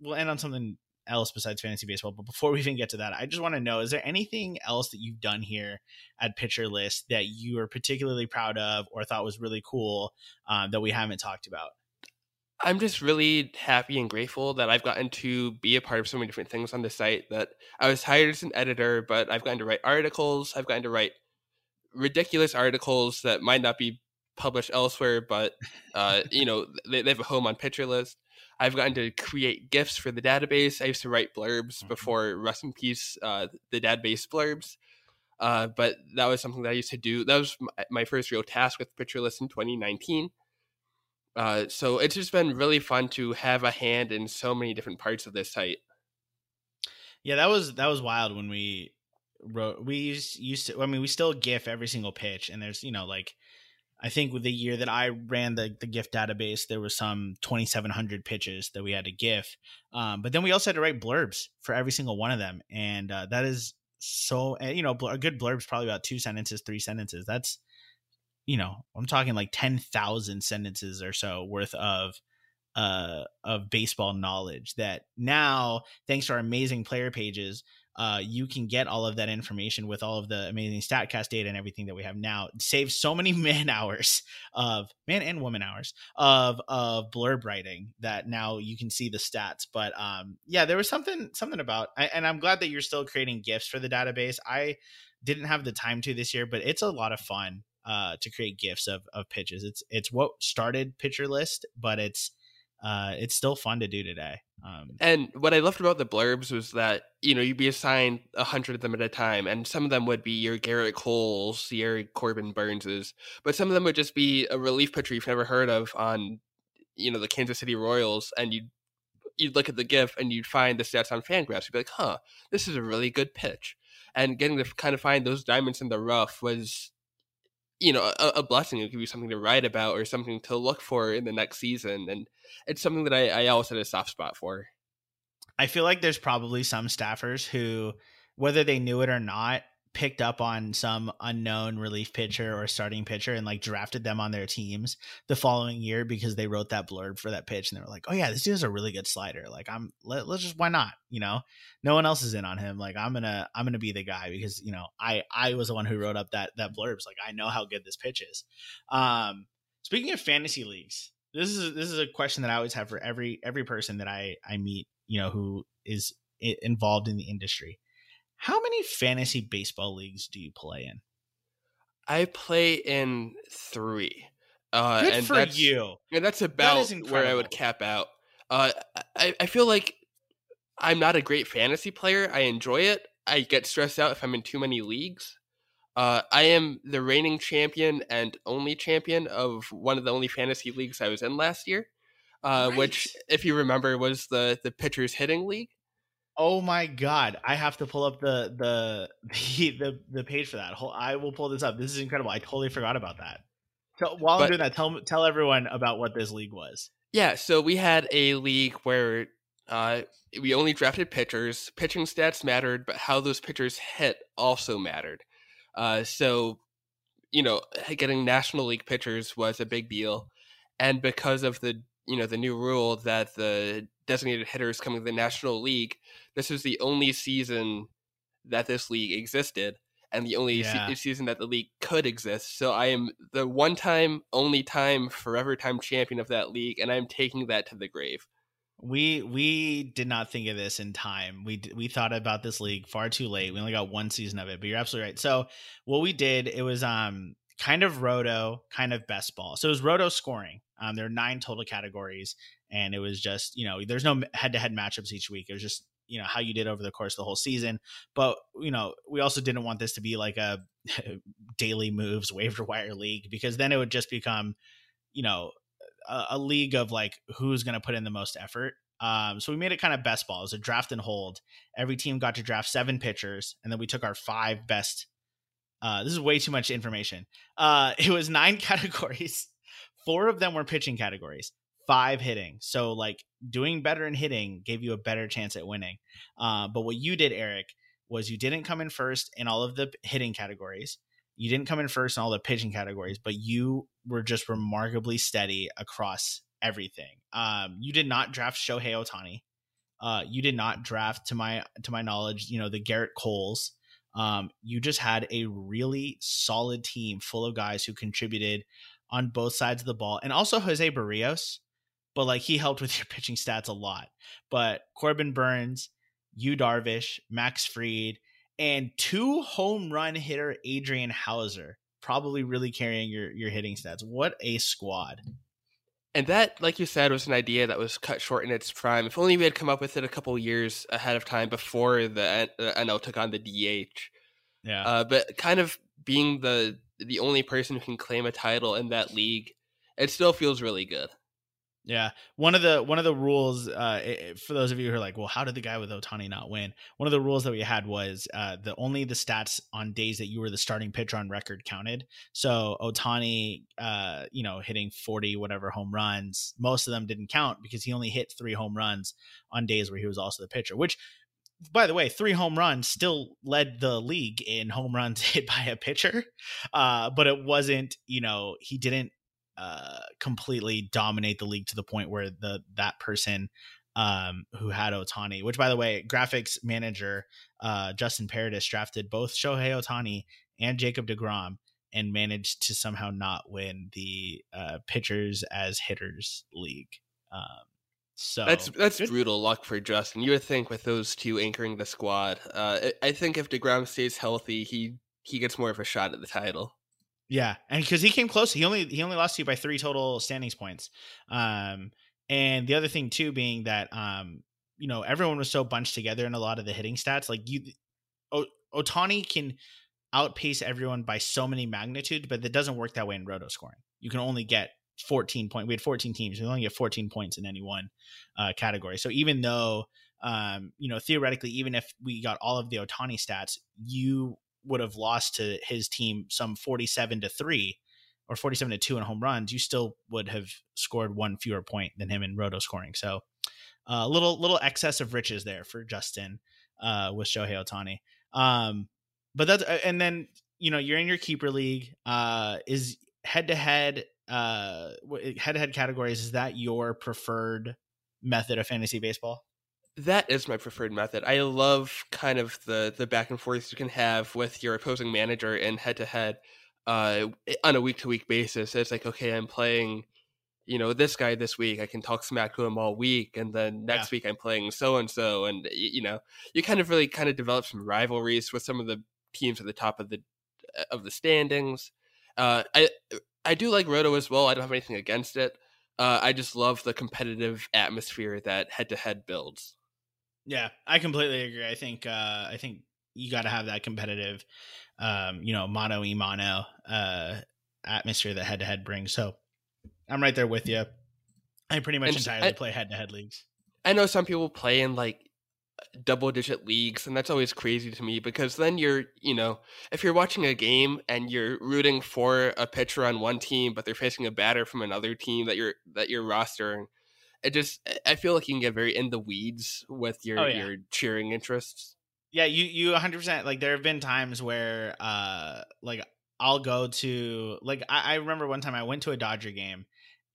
we'll end on something else besides fantasy baseball but before we even get to that i just want to know is there anything else that you've done here at pitcher list that you are particularly proud of or thought was really cool um, that we haven't talked about I'm just really happy and grateful that I've gotten to be a part of so many different things on the site. That I was hired as an editor, but I've gotten to write articles. I've gotten to write ridiculous articles that might not be published elsewhere, but uh, you know they, they have a home on Pitcher List. I've gotten to create gifs for the database. I used to write blurbs Mhm. before rest in peace uh, the database blurbs. Uh, but that was something that I used to do. That was my, my first real task with List in 2019. Uh, so it's just been really fun to have a hand in so many different parts of this site. Yeah, that was that was wild when we wrote. We used, used to. I mean, we still GIF every single pitch, and there's you know like I think with the year that I ran the the GIF database, there was some 2,700 pitches that we had to GIF. Um, but then we also had to write blurbs for every single one of them, and uh, that is so. You know, a good blurb is probably about two sentences, three sentences. That's you know, I'm talking like 10,000 sentences or so worth of uh of baseball knowledge that now thanks to our amazing player pages uh you can get all of that information with all of the amazing statcast data and everything that we have now. It saves so many man hours of man and woman hours of of blurb writing that now you can see the stats. But um yeah there was something something about and i'm glad that you're still creating gifts for the database. I didn't have the time to this year but it's a lot of fun uh to create gifts of of pitches. It's it's what started pitcher list but it's uh, it's still fun to do today. Um, and what I loved about the blurbs was that you know you'd be assigned a hundred of them at a time, and some of them would be your Gerrit Coles, your Corbin Burnses, but some of them would just be a relief pitcher you've never heard of on you know the Kansas City Royals, and you'd you'd look at the GIF and you'd find the stats on Fangraphs. You'd be like, "Huh, this is a really good pitch." And getting to kind of find those diamonds in the rough was you know a, a, blessing it'll give you something to write about or something to look for in the next season and it's something that i, I always had a soft spot for. I feel like there's probably some staffers who whether they knew it or not picked up on some unknown relief pitcher or starting pitcher and like drafted them on their teams the following year because they wrote that blurb for that pitch and they were like, "Oh yeah, this dude has a really good slider. Like I'm let, us just why not? You know, no one else is in on him. Like I'm gonna I'm gonna be the guy because you know I I was the one who wrote up that that blurbs. Like I know how good this pitch is. Um, speaking of fantasy leagues, this is this is a question that I always have for every every person that I I meet. You know who is involved in the industry how many fantasy baseball leagues do you play in? I play in three. Uh, Good and for that's, you. And that's about that where I would cap out. Uh, I, I feel like I'm not a great fantasy player. I enjoy it. I get stressed out if I'm in too many leagues. Uh, I am the reigning champion and only champion of one of the only fantasy leagues I was in last year, uh, nice. which, if you remember, was the the pitchers hitting league. Oh my god! I have to pull up the the the the, the page for that. I will pull this up. This is incredible. I totally forgot about that. So while but, I'm doing that, tell tell everyone about what this league was. Yeah, so we had a league where uh, we only drafted pitchers. Pitching stats mattered, but how those pitchers hit also mattered. Uh, so, you know, getting National League pitchers was a big deal, and because of the you know the new rule that the designated hitters coming to the National League, this was the only season that this league existed and the only yeah. se- season that the league could exist. So I am the one time, only time, forever time champion of that league, and I'm taking that to the grave. We we did not think of this in time. We we thought about this league far too late. We only got one season of it, but you're absolutely right. So what we did, it was um kind of roto, kind of best ball. So it was roto scoring. Um, there are nine total categories, and it was just you know there's no head to head matchups each week. It was just you know how you did over the course of the whole season but you know we also didn't want this to be like a daily moves waiver wire league because then it would just become you know a, a league of like who's going to put in the most effort um, so we made it kind of best ball. Was a draft and hold. Every team got to draft seven pitchers, and then we took our five best. Uh, this is way too much information. Uh, it was nine categories. Four of them were pitching categories five hitting. So like doing better in hitting gave you a better chance at winning. Uh, but what you did, Erik, was you didn't come in first in all of the hitting categories. You didn't come in first in all the pitching categories, but you were just remarkably steady across everything. Um, you did not draft Shohei Ohtani. Uh, you did not draft, to my to my knowledge, you know the Gerrit Coles. Um, you just had a really solid team full of guys who contributed on both sides of the ball, and also Jose Berrios but like he helped with your pitching stats a lot. But Corbin Burnes, Yu Darvish, Max Fried, and two home run hitter Adrian Houser probably really carrying your your hitting stats. What a squad. And that, like you said, was an idea that was cut short in its prime. If only we had come up with it a couple years ahead of time before the, the NL took on the DH. Yeah. Uh, but kind of being the the only person who can claim a title in that league, it still feels really good. Yeah, one of the one of the rules uh, for those of you who are like, well, how did the guy with Ohtani not win? One of the rules that we had was uh, the only the stats on days that you were the starting pitcher on record counted. So Ohtani, uh, you know, hitting forty whatever home runs, most of them didn't count because he only hit three home runs on days where he was also the pitcher. Which, by the way, three home runs still led the league in home runs hit by a pitcher, uh, but it wasn't. You know, he didn't uh, completely dominate the league to the point where the that person um, who had Ohtani, which by the way, graphics manager uh, Justin Paradis drafted both Shohei Ohtani and Jacob DeGrom and managed to somehow not win the uh, pitchers as hitters league. Um, so that's that's good. brutal luck for Justin. You would think with those two anchoring the squad, uh, I think if Degrom stays healthy, he he gets more of a shot at the title. Yeah, and because he came close, he only he only lost to you by three total standings points. Um, And the other thing too being that um, you know, everyone was so bunched together in a lot of the hitting stats. Like you o- Ohtani can outpace everyone by so many magnitude, but it doesn't work that way in roto scoring. You can only get 14 point. We had 14 teams. We only get 14 points in any one uh, category. So even though, um, you know, theoretically, even if we got all of the Ohtani stats, you would have lost to his team some 47 to three or 47 to two in home runs. You still would have scored one fewer point than him in roto scoring. So a uh, little little excess of riches there for Justin uh, with Shohei Ohtani. Um, but that's and then you know you're in your keeper league. Uh, is head to head uh head to head categories is that your preferred method of fantasy baseball? That is my preferred method. I love kind of the the back and forth you can have with your opposing manager in head to head uh on a week to week basis. It's like okay, I'm playing you know this guy this week i can talk smack to him all week and then next yeah. week i'm playing so and so and you know you kind of really kind of develop some rivalries with some of the teams at the top of the uh, of the standings uh, I I do like Roto as well. I don't have anything against it. Uh, I just love the competitive atmosphere that head to head builds. Yeah, I completely agree. I think uh, I think you got to have that competitive, um, you know, mono e mono uh, atmosphere that head to head brings. So I'm right there with you. I pretty much and entirely I, play head to head leagues. I know some people play in like double digit leagues and that's always crazy to me because then you're you know if you're watching a game and you're rooting for a pitcher on one team but they're facing a batter from another team that you're that you're rostering it just i feel like you can get very in the weeds with your oh, yeah. your cheering interests yeah you you 100% like there have been times where uh like i'll go to like I, I remember one time i went to a dodger game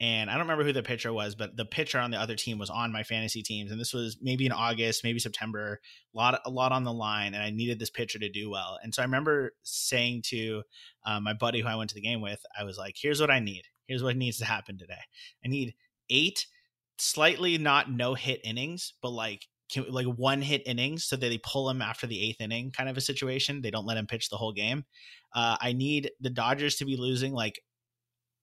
and I don't remember who the pitcher was, but the pitcher on the other team was on my fantasy teams, and this was maybe in August, maybe September, a lot, a lot on the line, and I needed this pitcher to do well. And so I remember saying to um, my buddy who I went to the game with, I was like, "Here's what I need. Here's what needs to happen today. I need eight slightly not no hit innings, but like can, like one hit innings so that they pull him after the eighth inning kind of a situation. They don't let him pitch the whole game. Uh, I need the Dodgers to be losing like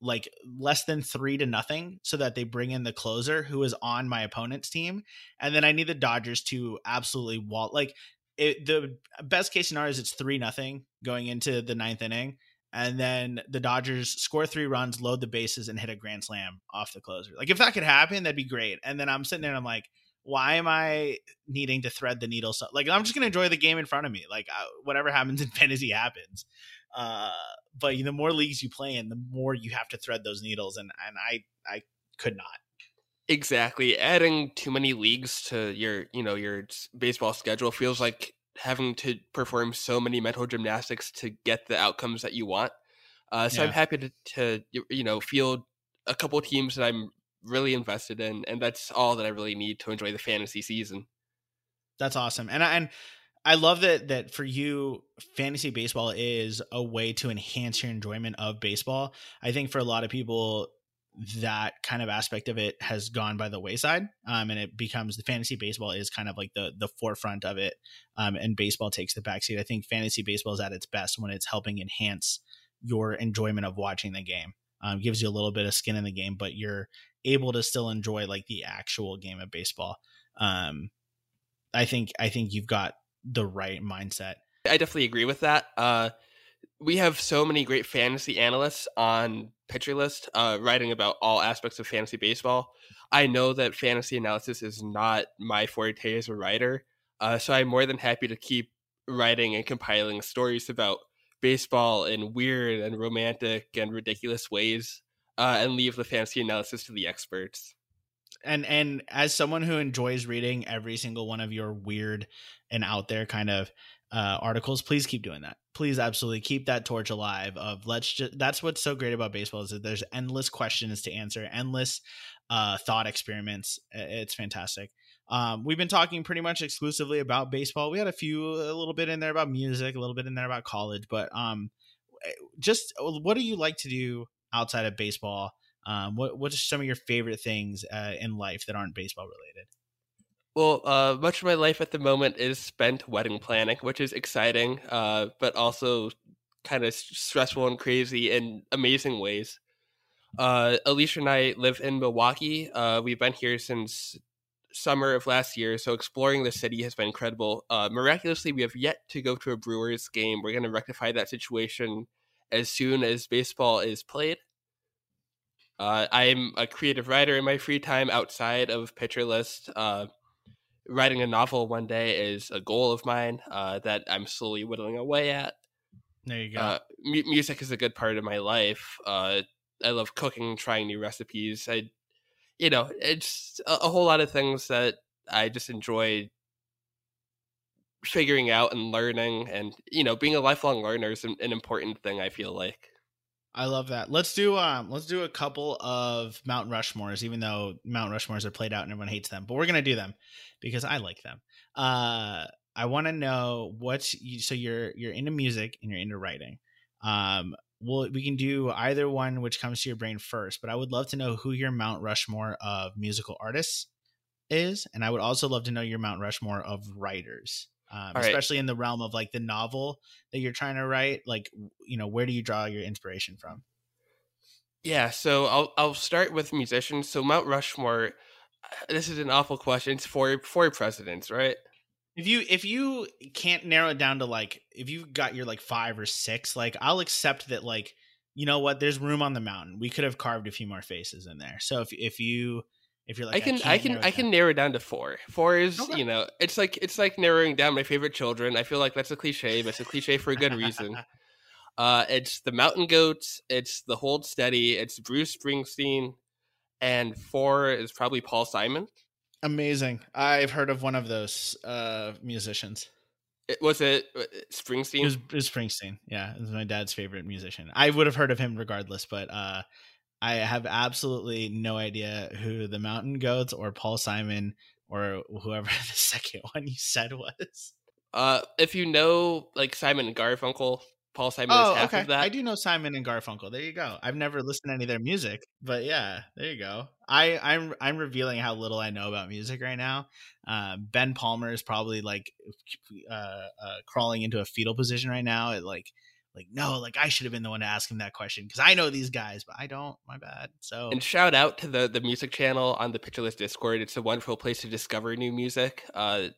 like less than three to nothing so that they bring in the closer who is on my opponent's team. And then I need the Dodgers to absolutely wall like it, the best case scenario is it's three nothing going into the ninth inning. And then the Dodgers score three runs, load the bases, and hit a grand slam off the closer. Like if that could happen, that'd be great. And then I'm sitting there and I'm like, why am I needing to thread the needle? So like I'm just gonna enjoy the game in front of me. Like uh, whatever happens in fantasy happens. Uh, but the more leagues you play in, the more you have to thread those needles, and and I I could not. Exactly, adding too many leagues to your you know your baseball schedule feels like having to perform so many mental gymnastics to get the outcomes that you want. Uh, so yeah. I'm happy to, to you know field a couple teams that I'm really invested in, and that's all that I really need to enjoy the fantasy season. That's awesome, and I, and I love that that for you, fantasy baseball is a way to enhance your enjoyment of baseball. I think for a lot of people, that kind of aspect of it has gone by the wayside, um, and it becomes the fantasy baseball is kind of like the the forefront of it, um, and baseball takes the backseat. I think fantasy baseball is at its best when it's helping enhance your enjoyment of watching the game. Um, gives you a little bit of skin in the game, but you're able to still enjoy like the actual game of baseball. Um, I think I think you've got the right mindset. I definitely agree with that. Uh, we have so many great fantasy analysts on Pitcher List, uh, writing about all aspects of fantasy baseball. I know that fantasy analysis is not my forte as a writer, uh, so I'm more than happy to keep writing and compiling stories about baseball in weird and romantic and ridiculous ways, uh, and leave the fantasy analysis to the experts and and as someone who enjoys reading every single one of your weird and out there kind of uh, articles please keep doing that. Please absolutely keep that torch alive of let's just that's what's so great about baseball is that there's endless questions to answer endless uh, thought experiments. It's fantastic. Um, we've been talking pretty much exclusively about baseball. We had a few a little bit in there about music a little bit in there about college but um, eh, just what do you like to do outside of baseball? Um, what what are some of your favorite things uh, in life that aren't baseball related? Well, uh, much of my life at the moment is spent wedding planning, which is exciting, uh, but also kind of stressful and crazy in amazing ways. Uh, Alicia and I live in Milwaukee. Uh, we've been here since summer of last year, so exploring the city has been incredible. Uh, miraculously, we have yet to go to a Brewers game. We're going to rectify that situation as soon as baseball is played. Uh, I'm a creative writer in my free time outside of Pitcher List. Writing a novel one day is a goal of mine uh, that I'm slowly whittling away at. There you go. Uh, mu- music is a good part of my life. Uh, I love cooking, trying new recipes. I, you know, it's a, a whole lot of things that I just enjoy figuring out and learning. And you know, being a lifelong learner is an, an important thing. I feel like. I love that. Let's do um let's do a couple of Mount Rushmores, even though Mount Rushmores are played out and everyone hates them, but we're gonna do them because I like them. Uh I want to know what's you, so you're you're into music and you're into writing. Um well we can do either one which comes to your brain first, but I would love to know who your Mount Rushmore of musical artists is, and I would also love to know your Mount Rushmore of writers. Um, right. especially in the realm of like the novel that you're trying to write like you know where do you draw your inspiration from Yeah, so I'll I'll start with musicians. So Mount Rushmore. This is an awful question. It's for for presidents, right? if you if you can't narrow it down to like if you've got your like five or six like i'll accept that like you know what there's room on the mountain we could have carved a few more faces in there so if if you if you're like I can I, can I can narrow it down to four. Four is Okay. you know it's like it's like narrowing down my favorite children. I feel like that's a cliche, but it's a cliche for a good reason. Uh, it's the Mountain Goats. It's the Hold Steady. It's Bruce Springsteen, and four is probably Paul Simon. amazing i've heard of one of those uh musicians It, was it uh, it Springsteen? was, it was springsteen yeah it was my dad's favorite musician i would have heard of him regardless but uh i have absolutely no idea who the mountain goats or paul simon or whoever the second one you said was uh, if you know like Simon and Garfunkel, Paul Simon Oh, is half okay. of that. I do know Simon and Garfunkel. There you go. I've never listened to any of their music, but yeah, there you go. I I'm I'm revealing how little I know about music right now. Uh, ben Palmer is probably like uh, uh, crawling into a fetal position right now. It like like no, like I should have been the one to ask him that question because I know these guys, but I don't. My bad. So And shout out to the the music channel on the Pitcher List Discord. It's a wonderful place to discover new music. Uh,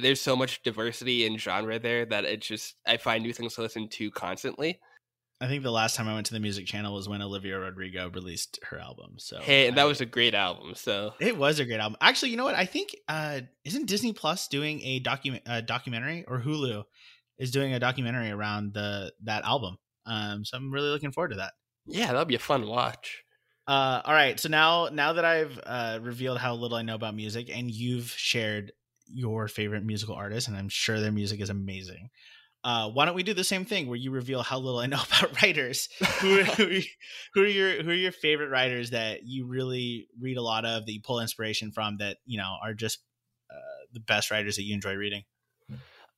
there's so much diversity in genre there that it just I find new things to listen to constantly. I think the last time I went to the music channel was when Olivia Rodrigo released her album. So hey, and that I- was a great album. So It was a great album. Actually, you know what? I think uh isn't Disney Plus doing a document uh, documentary or Hulu is doing a documentary around the that album. Um so I'm really looking forward to that. yeah, that'll be a fun watch. Uh all right. So now now that I've uh revealed how little I know about music and you've shared your favorite musical artist and I'm sure their music is amazing. Uh, why don't we do the same thing where you reveal how little I know about writers? who, are, who, are, who are your who are your favorite writers that you really read a lot of that you pull inspiration from that you know are just uh, the best writers that you enjoy reading?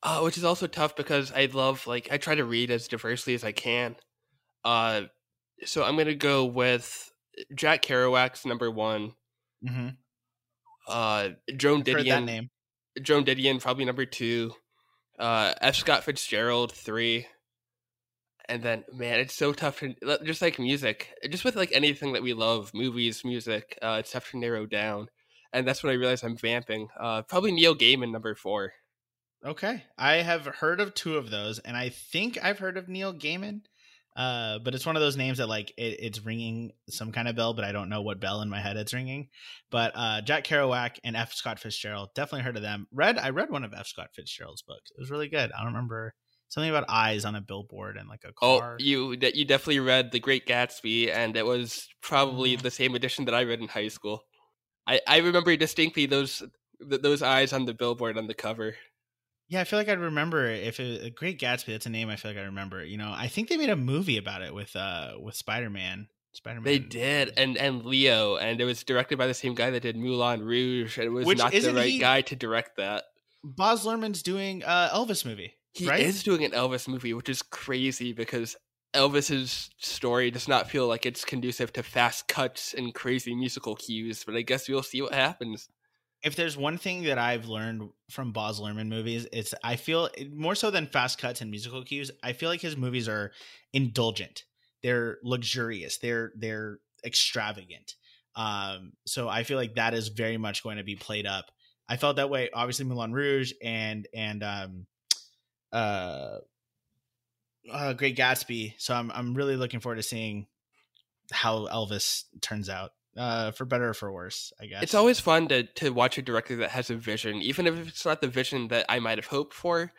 Uh, which is also tough because I love like I try to read as diversely as I can. Uh, so I'm gonna go with Jack Kerouac's number one. Mm-hmm. Uh, Joan that Didion. name. Joan Didion probably number two. Uh, F. Scott Fitzgerald three. And then, man, it's so tough to just like music, just with like anything that we love, movies, music. Uh, it's tough to narrow down, and that's when I realized I'm vamping. Uh, probably Neil Gaiman number four. Okay, I have heard of two of those, and I think I've heard of Neil Gaiman. Uh, but it's one of those names that like it, it's ringing some kind of bell, but I don't know what bell in my head it's ringing. But uh, Jack Kerouac and F. Scott Fitzgerald definitely heard of them. Read I read one of F. Scott Fitzgerald's books. It was really good. I don't remember something about eyes on a billboard and like a car. Oh, you that you definitely read The Great Gatsby, and it was probably Mhm. the same edition that I read in high school. I I remember distinctly those those eyes on the billboard on the cover. Yeah, I feel like I'd remember it. if it, a Great Gatsby. That's a name I feel like I remember. You know, I think they made a movie about it with uh with Spider Man. Spider Man. They did, and and Leo, and it was directed by the same guy that did Moulin Rouge, and it was Which not the right he- guy to direct that. Baz Luhrmann's doing uh Elvis movie. He right? is doing an Elvis movie, which is crazy because Elvis's story does not feel like it's conducive to fast cuts and crazy musical cues. But I guess we'll see what happens. If there's one thing that I've learned from Baz Luhrmann movies, it's I feel more so than fast cuts and musical cues. I feel like his movies are indulgent. They're luxurious. They're they're extravagant. Um, so I feel like that is very much going to be played up. I felt that way, obviously Moulin Rouge and and um, uh, uh, Great Gatsby. So I'm I'm really looking forward to seeing how Elvis turns out. Uh, for better or for worse, I guess. It's always fun to to watch a director that has a vision, even if it's not the vision that I might have hoped for.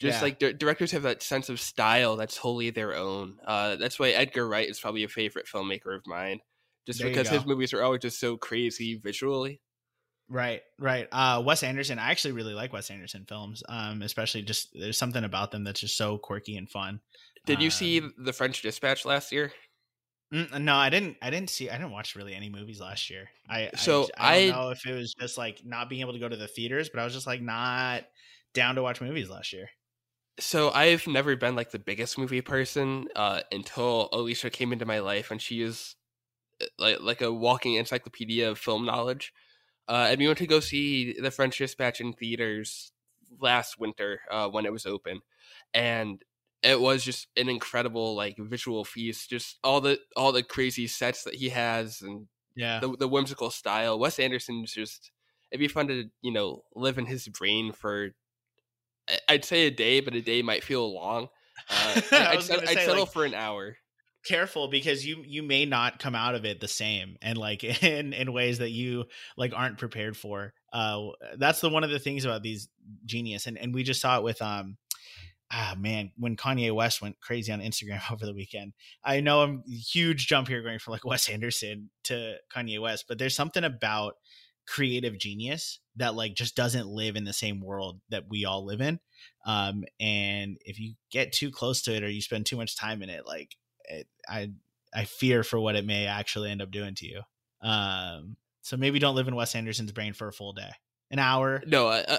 Just Yeah. like di- directors have that sense of style that's wholly their own. Uh, that's why Edgar Wright is probably a favorite filmmaker of mine, just There because his movies are always just so crazy visually. Right, right. Uh, Wes Anderson. I actually really like Wes Anderson films. Um, especially just there's something about them that's just so quirky and fun. Did you see Um, The French Dispatch last year? Mm, no, I didn't. I didn't see. I didn't watch really any movies last year. I So I, I don't I- know if it was just like not being able to go to the theaters, but I was just like not down to watch movies last year. So I've never been like the biggest movie person uh, until Alicia came into my life, and she is uh, like like a walking encyclopedia of film knowledge. Uh, and we went to go see The French Dispatch in theaters last winter uh, when it was open, and it was just an incredible like visual feast. Just all the all the crazy sets that he has, and Yeah, the the whimsical style. Wes Anderson's just it'd be fun to you know live in his brain for I'd say a day, but a day might feel long. Uh, I'd, I'd say, settle like- for an hour. careful because you you may not come out of it the same and like in in ways that you like aren't prepared for uh that's the one of the things about these genius and and we just saw it with um ah man when kanye west went crazy on instagram over the weekend i know i'm huge jump here going from like wes anderson to kanye west but there's something about creative genius that like just doesn't live in the same world that we all live in um and if you get too close to it or you spend too much time in it like it, I I fear for what it may actually end up doing to you. Um, so maybe don't live in Wes Anderson's brain for a full day, an hour, No, uh, uh,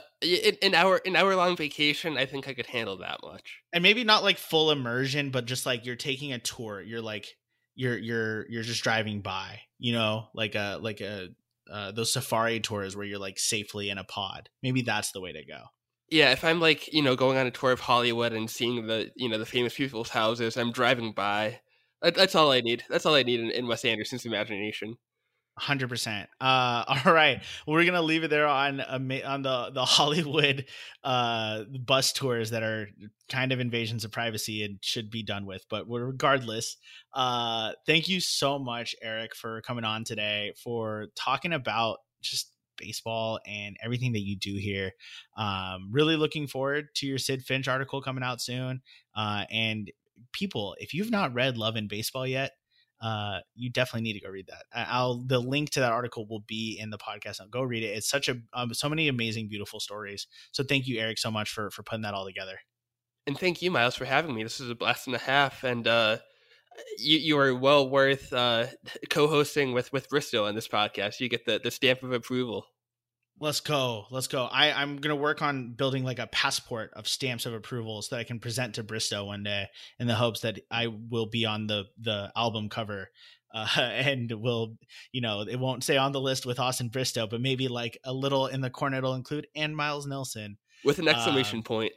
an hour an hour long vacation. I think I could handle that much. and maybe not like full immersion, but just like you're taking a tour. You're like you're you're you're just driving by, you know, like a like a uh, those safari tours where you're like safely in a pod. Maybe that's the way to go. Yeah, if I'm like you know going on a tour of Hollywood and seeing the you know the famous people's houses, I'm driving by. That's all I need. That's all I need in, in Wes Anderson's imagination. Hundred percent. Uh, all right, we're gonna leave it there on on the the Hollywood uh bus tours that are kind of invasions of privacy and should be done with. But regardless, uh, thank you so much, Erik, for coming on today for talking about just baseball and everything that you do here. Um, really looking forward to your Sidd Finch article coming out soon. Uh, and people, if you've not read Love and Baseball yet uh, you definitely need to go read that. I'll the link to that article will be in the podcast. Now go read it. It's such a um, so many amazing, beautiful stories. So thank you, Erik, so much for for putting that all together. And thank you, Myles, for having me. This is a blast and a half, and uh, you you are well worth uh, co-hosting with with Bristow on this podcast. You get the the stamp of approval. Let's go. Let's go. I, I'm gonna work on building like a passport of stamps of approval so that I can present to Bristow one day in the hopes that I will be on the the album cover. Uh, and will you know it won't say on the list with Austin Bristow, but maybe like a little in the corner it'll include and Myles Nelson. with an exclamation Um, point.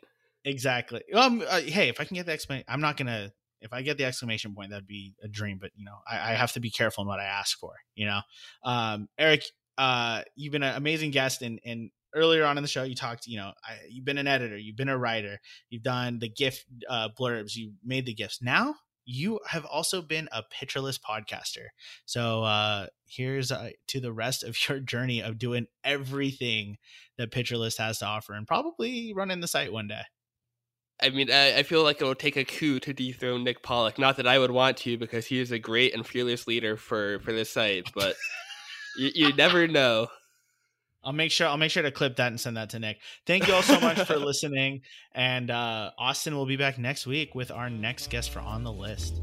Exactly. Um. Uh, hey, if I can get the exclamation, I'm not gonna. If I get the exclamation point, that'd be a dream. But you know, I, I have to be careful in what I ask for. You know, um, Erik, uh, you've been an amazing guest, and and earlier on in the show, you talked. You know, I, you've been an editor, you've been a writer, you've done the gift uh, blurbs, you made the gifts. Now you have also been a Pitcher List podcaster. So uh, here's uh, to the rest of your journey of doing everything that Pitcher List has to offer, and probably running the site one day. I mean, I, feel like it will take a coup to dethrone Nick Pollack. Not that I would want to, because he is a great and fearless leader for for this site. But you, you never know. I'll make sure I'll make sure to clip that and send that to Nick. Thank you all so much for listening. And uh, Austin will be back next week with our next guest for on the list.